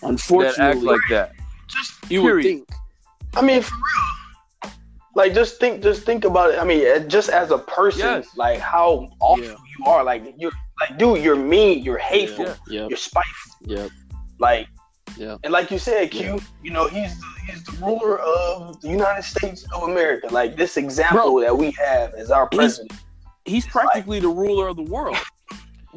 Unfortunately, act like that. Just, you would period. think. I mean, for real. Like, just think, just think about it. I mean, just as a person, Yes. like how awful Yeah. you are. Like, you, like, dude, you're mean, you're hateful, Yeah. Yep. you're spiteful. Yep. Like, Yeah. and like you said, Q, Yeah. you know, he's the, he's the ruler of the United States of America. Like this example that we have as our president. He's practically the ruler of the world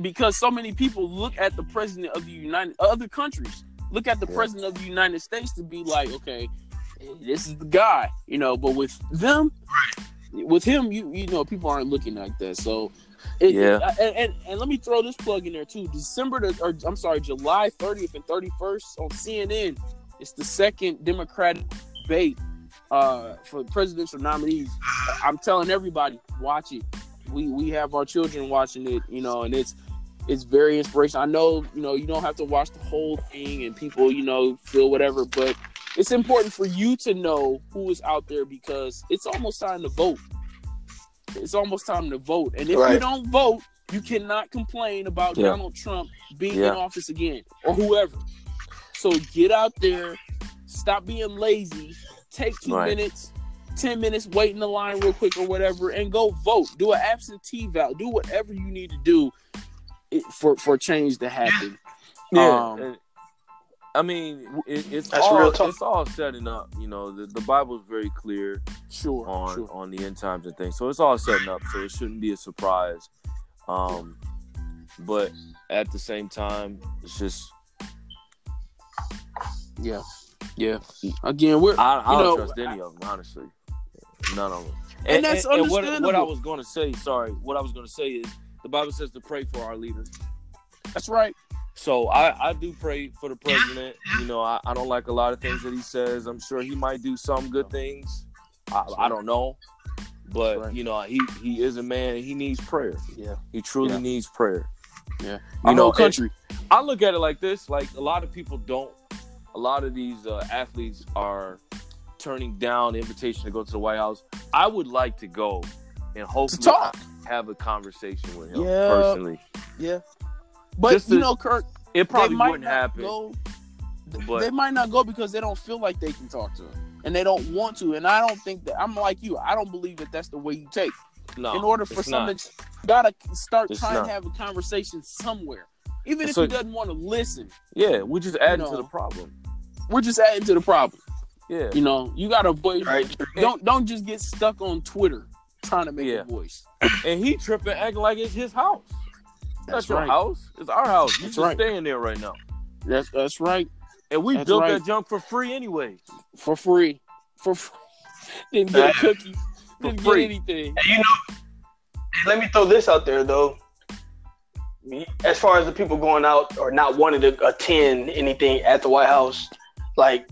because so many people look at the president of the United other countries look at the Yeah. president of the United States to be like, okay, this is the guy, you know. But with them, with him, you you know, people aren't looking like that. So, it, Yeah. and, and and let me throw this plug in there too. December the, or I'm sorry, July 30th and 31st on CNN. It's the second Democratic debate uh, for presidential nominees. I'm telling everybody, watch it. We we have our children watching it, you know, and it's it's very inspirational. I know, you know, you don't have to watch the whole thing and people, you know, feel whatever, but it's important for you to know who is out there because it's almost time to vote. It's almost time to vote. And if you don't vote, you cannot complain about Yeah. Donald Trump being Yeah. in office again or whoever. So get out there, stop being lazy, take two Right. minutes, 10 minutes, wait in the line real quick or whatever, and go vote. Do an absentee vote. Do whatever you need to do it, for, for change to happen. Yeah, Um, I mean, it, it's That's all real it's all setting up. You know, the, the Bible's very clear Sure, on sure. on the end times and things, so it's all setting up. So it shouldn't be a surprise. Um, but at the same time, it's just Yeah. Yeah. Again, we're I, I don't know, trust any of them, honestly. None of them. And that's what, what I was going to say, sorry, what I was going to say is the Bible says to pray for our leaders. that's right. So I, I do pray for the president. You know, I, I don't like a lot of things that he says. I'm sure he might do some good things. I, I don't know. But right. you know, he he is a man. He needs prayer. Yeah. He truly Yeah. needs prayer. Yeah. You know, country. I look at it like this: like a lot of people don't. A lot of these uh, athletes are turning down the invitation to go to the White House. I would like to go and to hopefully talk. Have a conversation with him Yeah. personally. Yeah. But Just you to- know, Kirk, It probably they might wouldn't not happen. go. but- they might not go because they don't feel like they can talk to him, and they don't want to. And I don't think that I'm like you. I don't believe that that's the way you take. No, In order for it's not. something, gotta start It's trying not. to have a conversation somewhere, even if So- he doesn't want to listen. Yeah, we're just adding know. to the problem. We're just adding to the problem. Yeah, You know, you gotta avoid. Right. Don't don't just get stuck on Twitter. trying to make Yeah. a voice. And he tripping, acting like it's his house. It's That's not your right. house. It's our house. You That's just right. staying there right now. That's that's right. And we That's built right. that junk for free anyway. For free. For free. Didn't get a cookie. Didn't get anything. And you know, let me throw this out there though. As far as the people going out or not wanting to attend anything at the White House, like,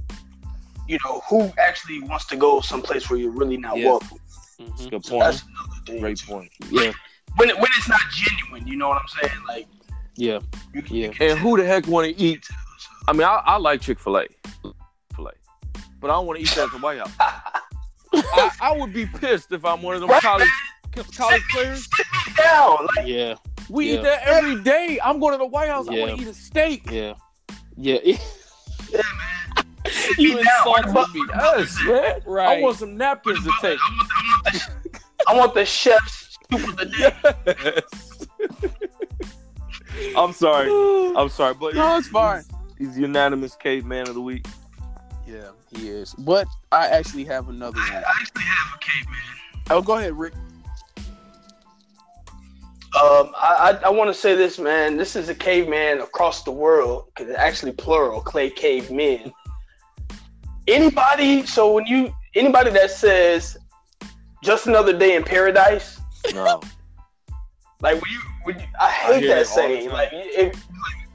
you know, who actually wants to go someplace where you're really not Yeah. welcome? That's a Mhm. good point. That's another thing. Great point. Yeah, When it, when it's not genuine, you know what I'm saying? Like, yeah, you can, yeah. And who the heck want to eat? I mean, I, I like Chick Fil A, Fil A, but I don't want to eat that at the White House. I, I would be pissed if I'm one of them Right, college college players. sit me down. Like, Yeah, We Yeah. eat that every day. I'm going to the White House. I want to eat a steak. yeah, yeah. yeah, man. You me down. insulted me. Yes, man. Right. I want some napkins to take. I want, I want the, I want the chef's soup of the day. I'm sorry. I'm sorry, but No, it's fine. He's unanimous caveman of the week. Yeah, he is. But I actually have another one. I one. actually have a caveman. Oh, go ahead, Rick. Um, I, I, I want to say this, man. This is a caveman across the world because it's actually plural, clay cavemen. Anybody, so when you anybody that says just another day in paradise, No. like when you, when you I hate hear that that all the saying. Like, if, like,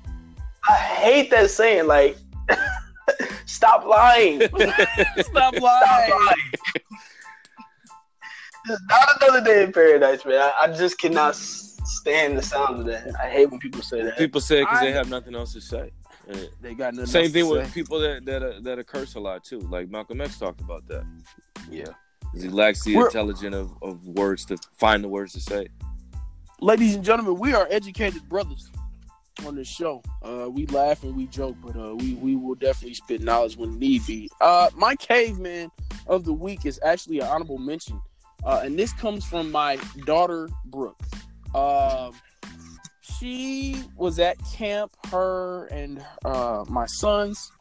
I hate that saying. Like, stop lying. Stop Stop lying. lying. Just not another day in paradise, man. I, I just cannot stand the sound of that. I hate when people say that. People say it because they have nothing else to say. They got nothing. Same else thing to with say. people that that uh, that curse a lot too. Like Malcolm X talked about that. Yeah. He lacks the intelligence of, of words to find the words to say. Ladies and gentlemen, we are educated brothers on this show. Uh, we laugh and we joke, but uh, we we will definitely spit knowledge when need be. Uh, my caveman of the week is actually an honorable mention, uh, and this comes from my daughter Brooke. Um, she was at camp, her and uh, my sons,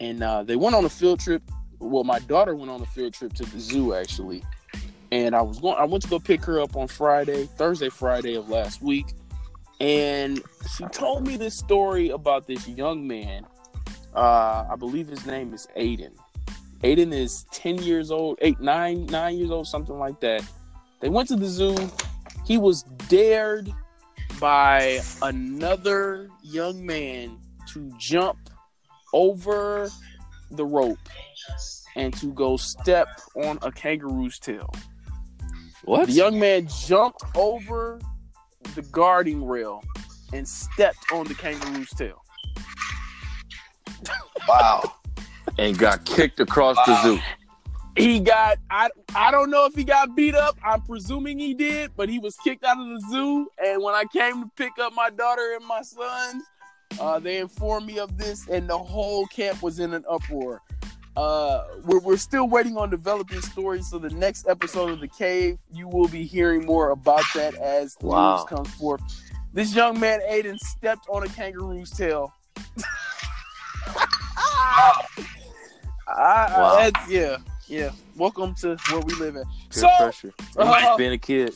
and uh, they went on a field trip. Well, my daughter went on a field trip to the zoo actually, and I was going. I went to go pick her up on Friday, Thursday, Friday of last week, and she told me this story about this young man. Uh, I believe his name is Aiden. Aiden is ten years old, eight, nine, nine years old, something like that. They went to the zoo. He was dared by another young man to jump over the rope and to go step on a kangaroo's tail. What? The young man jumped over the guarding rail and stepped on the kangaroo's tail. Wow. and got kicked across the zoo. He got I I don't know if he got beat up. I'm presuming he did, but he was kicked out of the zoo. And when I came to pick up my daughter and my sons, uh, they informed me of this, and the whole camp was in an uproar. Uh, we're, we're still waiting on developing stories. So the next episode of the cave, you will be hearing more about that as Wow. news comes forth. This young man, Aiden, stepped on a kangaroo's tail. I, Wow. I, yeah, yeah. Welcome to where we live at. Peer So- pressure. Uh, Being a kid.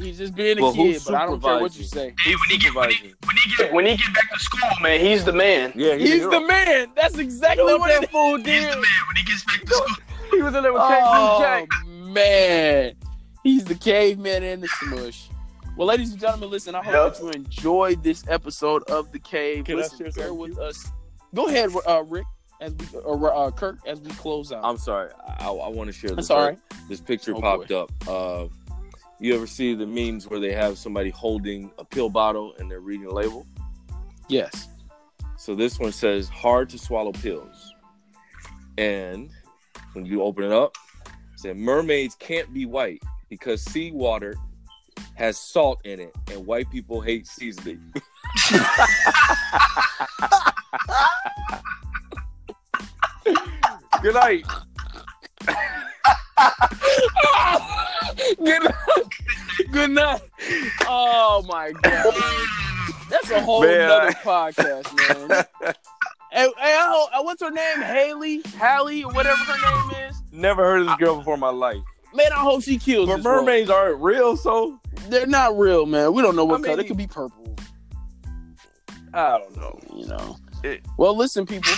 He's just being a Well, kid, but I don't care what you supervising? say. Hey, when he get when he, when he get when he get back to school, man, he's the man. Yeah, He's the man. That's exactly You know what what it that fool did. He's the man when he gets back to school. He was in there with Oh Kangaroo Jack. man, he's the caveman and the smush. Well, ladies and gentlemen, listen. I hope Yep. that you enjoyed this episode of the cave. Can I listen, share bear with with us. Go ahead, uh, Rick, as we or uh, Kirk, as we close out. I'm sorry. I, I want to share this. That's all right. This picture Oh, popped up. Uh, you ever see the memes where they have somebody holding a pill bottle and they're reading a label? Yes. So this one says hard to swallow pills. And when you open it up, it said mermaids can't be white because seawater has salt in it and white people hate seasoning. Good night. Good night. Good night. Oh my god. That's a whole Man. nother podcast, man. hey, hey, I, I, uh, what's her name? Haley, Hallie, whatever her name is. Never heard of this girl before in my life. Man, I hope she kills. But this role. mermaids aren't real, so they're not real, man. We don't know what I color. mean- It could be purple. I don't know. You know. It- well, listen, people.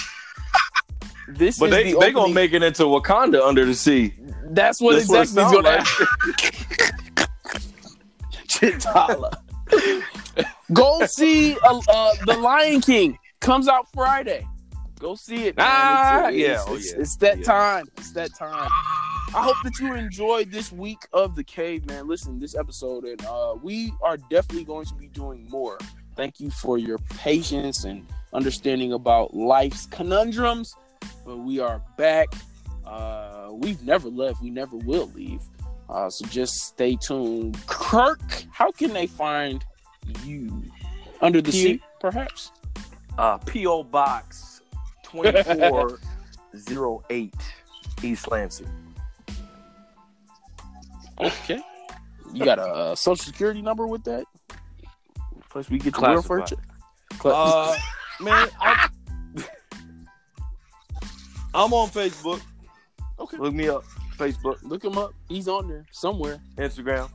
This But is they the they gonna make it into Wakanda under the sea. That's what That's what exactly is sound gonna like. Chitala. Go see uh, uh, the Lion King. Comes out Friday. Go see it. Man. Ah, it's, yeah, it's, oh, it's, yeah. it's that Yeah. time. It's that time. I hope that you enjoyed this week of the cave, man. Listen, this episode, and uh, we are definitely going to be doing more. Thank you for your patience and understanding about life's conundrums. But we are back. Uh, we've never left. We never will leave. Uh, so just stay tuned. Kirk, how can they find you? Under the He- sea, perhaps? Uh, PO Box twenty four zero eight East Lansing. Okay. You got a, social security number with that? Plus, we get the real. Uh, man, I'm, I'm on Facebook. okay. Look me up. Facebook, Look him up. He's on there somewhere. Instagram.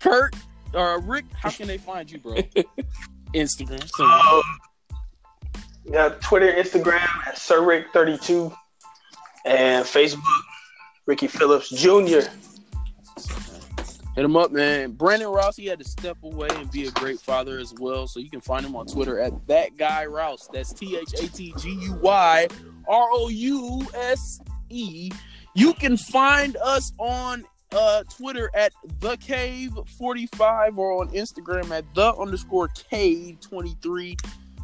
Kurt, uh, Rick, how can they find you, bro? Instagram. somewhere. Um, got Twitter, Instagram at SirRick32, and Facebook, Ricky Phillips Jr. Hit him up, man. Brandon Rouse, he had to step away and be a great father as well. So you can find him on Twitter at that guy Rouse. That's T H A T G U Y R O U S E. You can find us on uh, Twitter at the cave 45 or on Instagram at the underscore cave 23.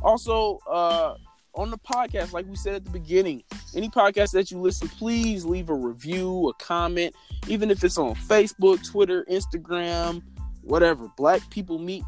Also, uh, on the podcast, like we said at the beginning, any podcast that you listen, please leave a review, a comment even if it's on Facebook, Twitter, Instagram, whatever. Black people meet.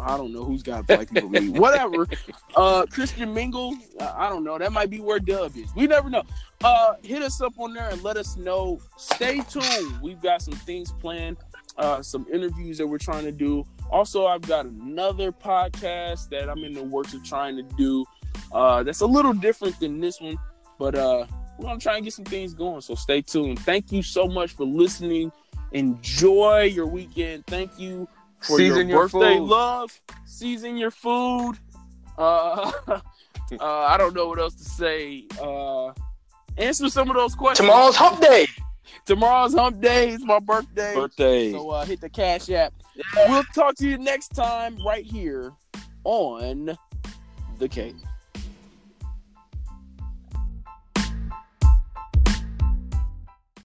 I don't know who's got black people meet. Whatever. Uh, Christian Mingle. uh, I don't know. That might be where Dub is. We never know. Uh, hit us up on there and let us know. Stay tuned. We've got some things planned. Uh, some interviews that we're trying to do. Also, I've got another podcast that I'm in the works of trying to do. Uh, that's a little different than this one, but uh, we're gonna try and get some things going. So stay tuned. Thank you so much for listening. Enjoy your weekend. Thank you for Season your your birthday food. love. Season your food. Uh, uh, I don't know what else to say. Uh, answer some of those questions. Tomorrow's Hump Day. Tomorrow's hump day. is my birthday. Birthday. So uh, hit the cash app. We'll talk to you next time right here on the cave.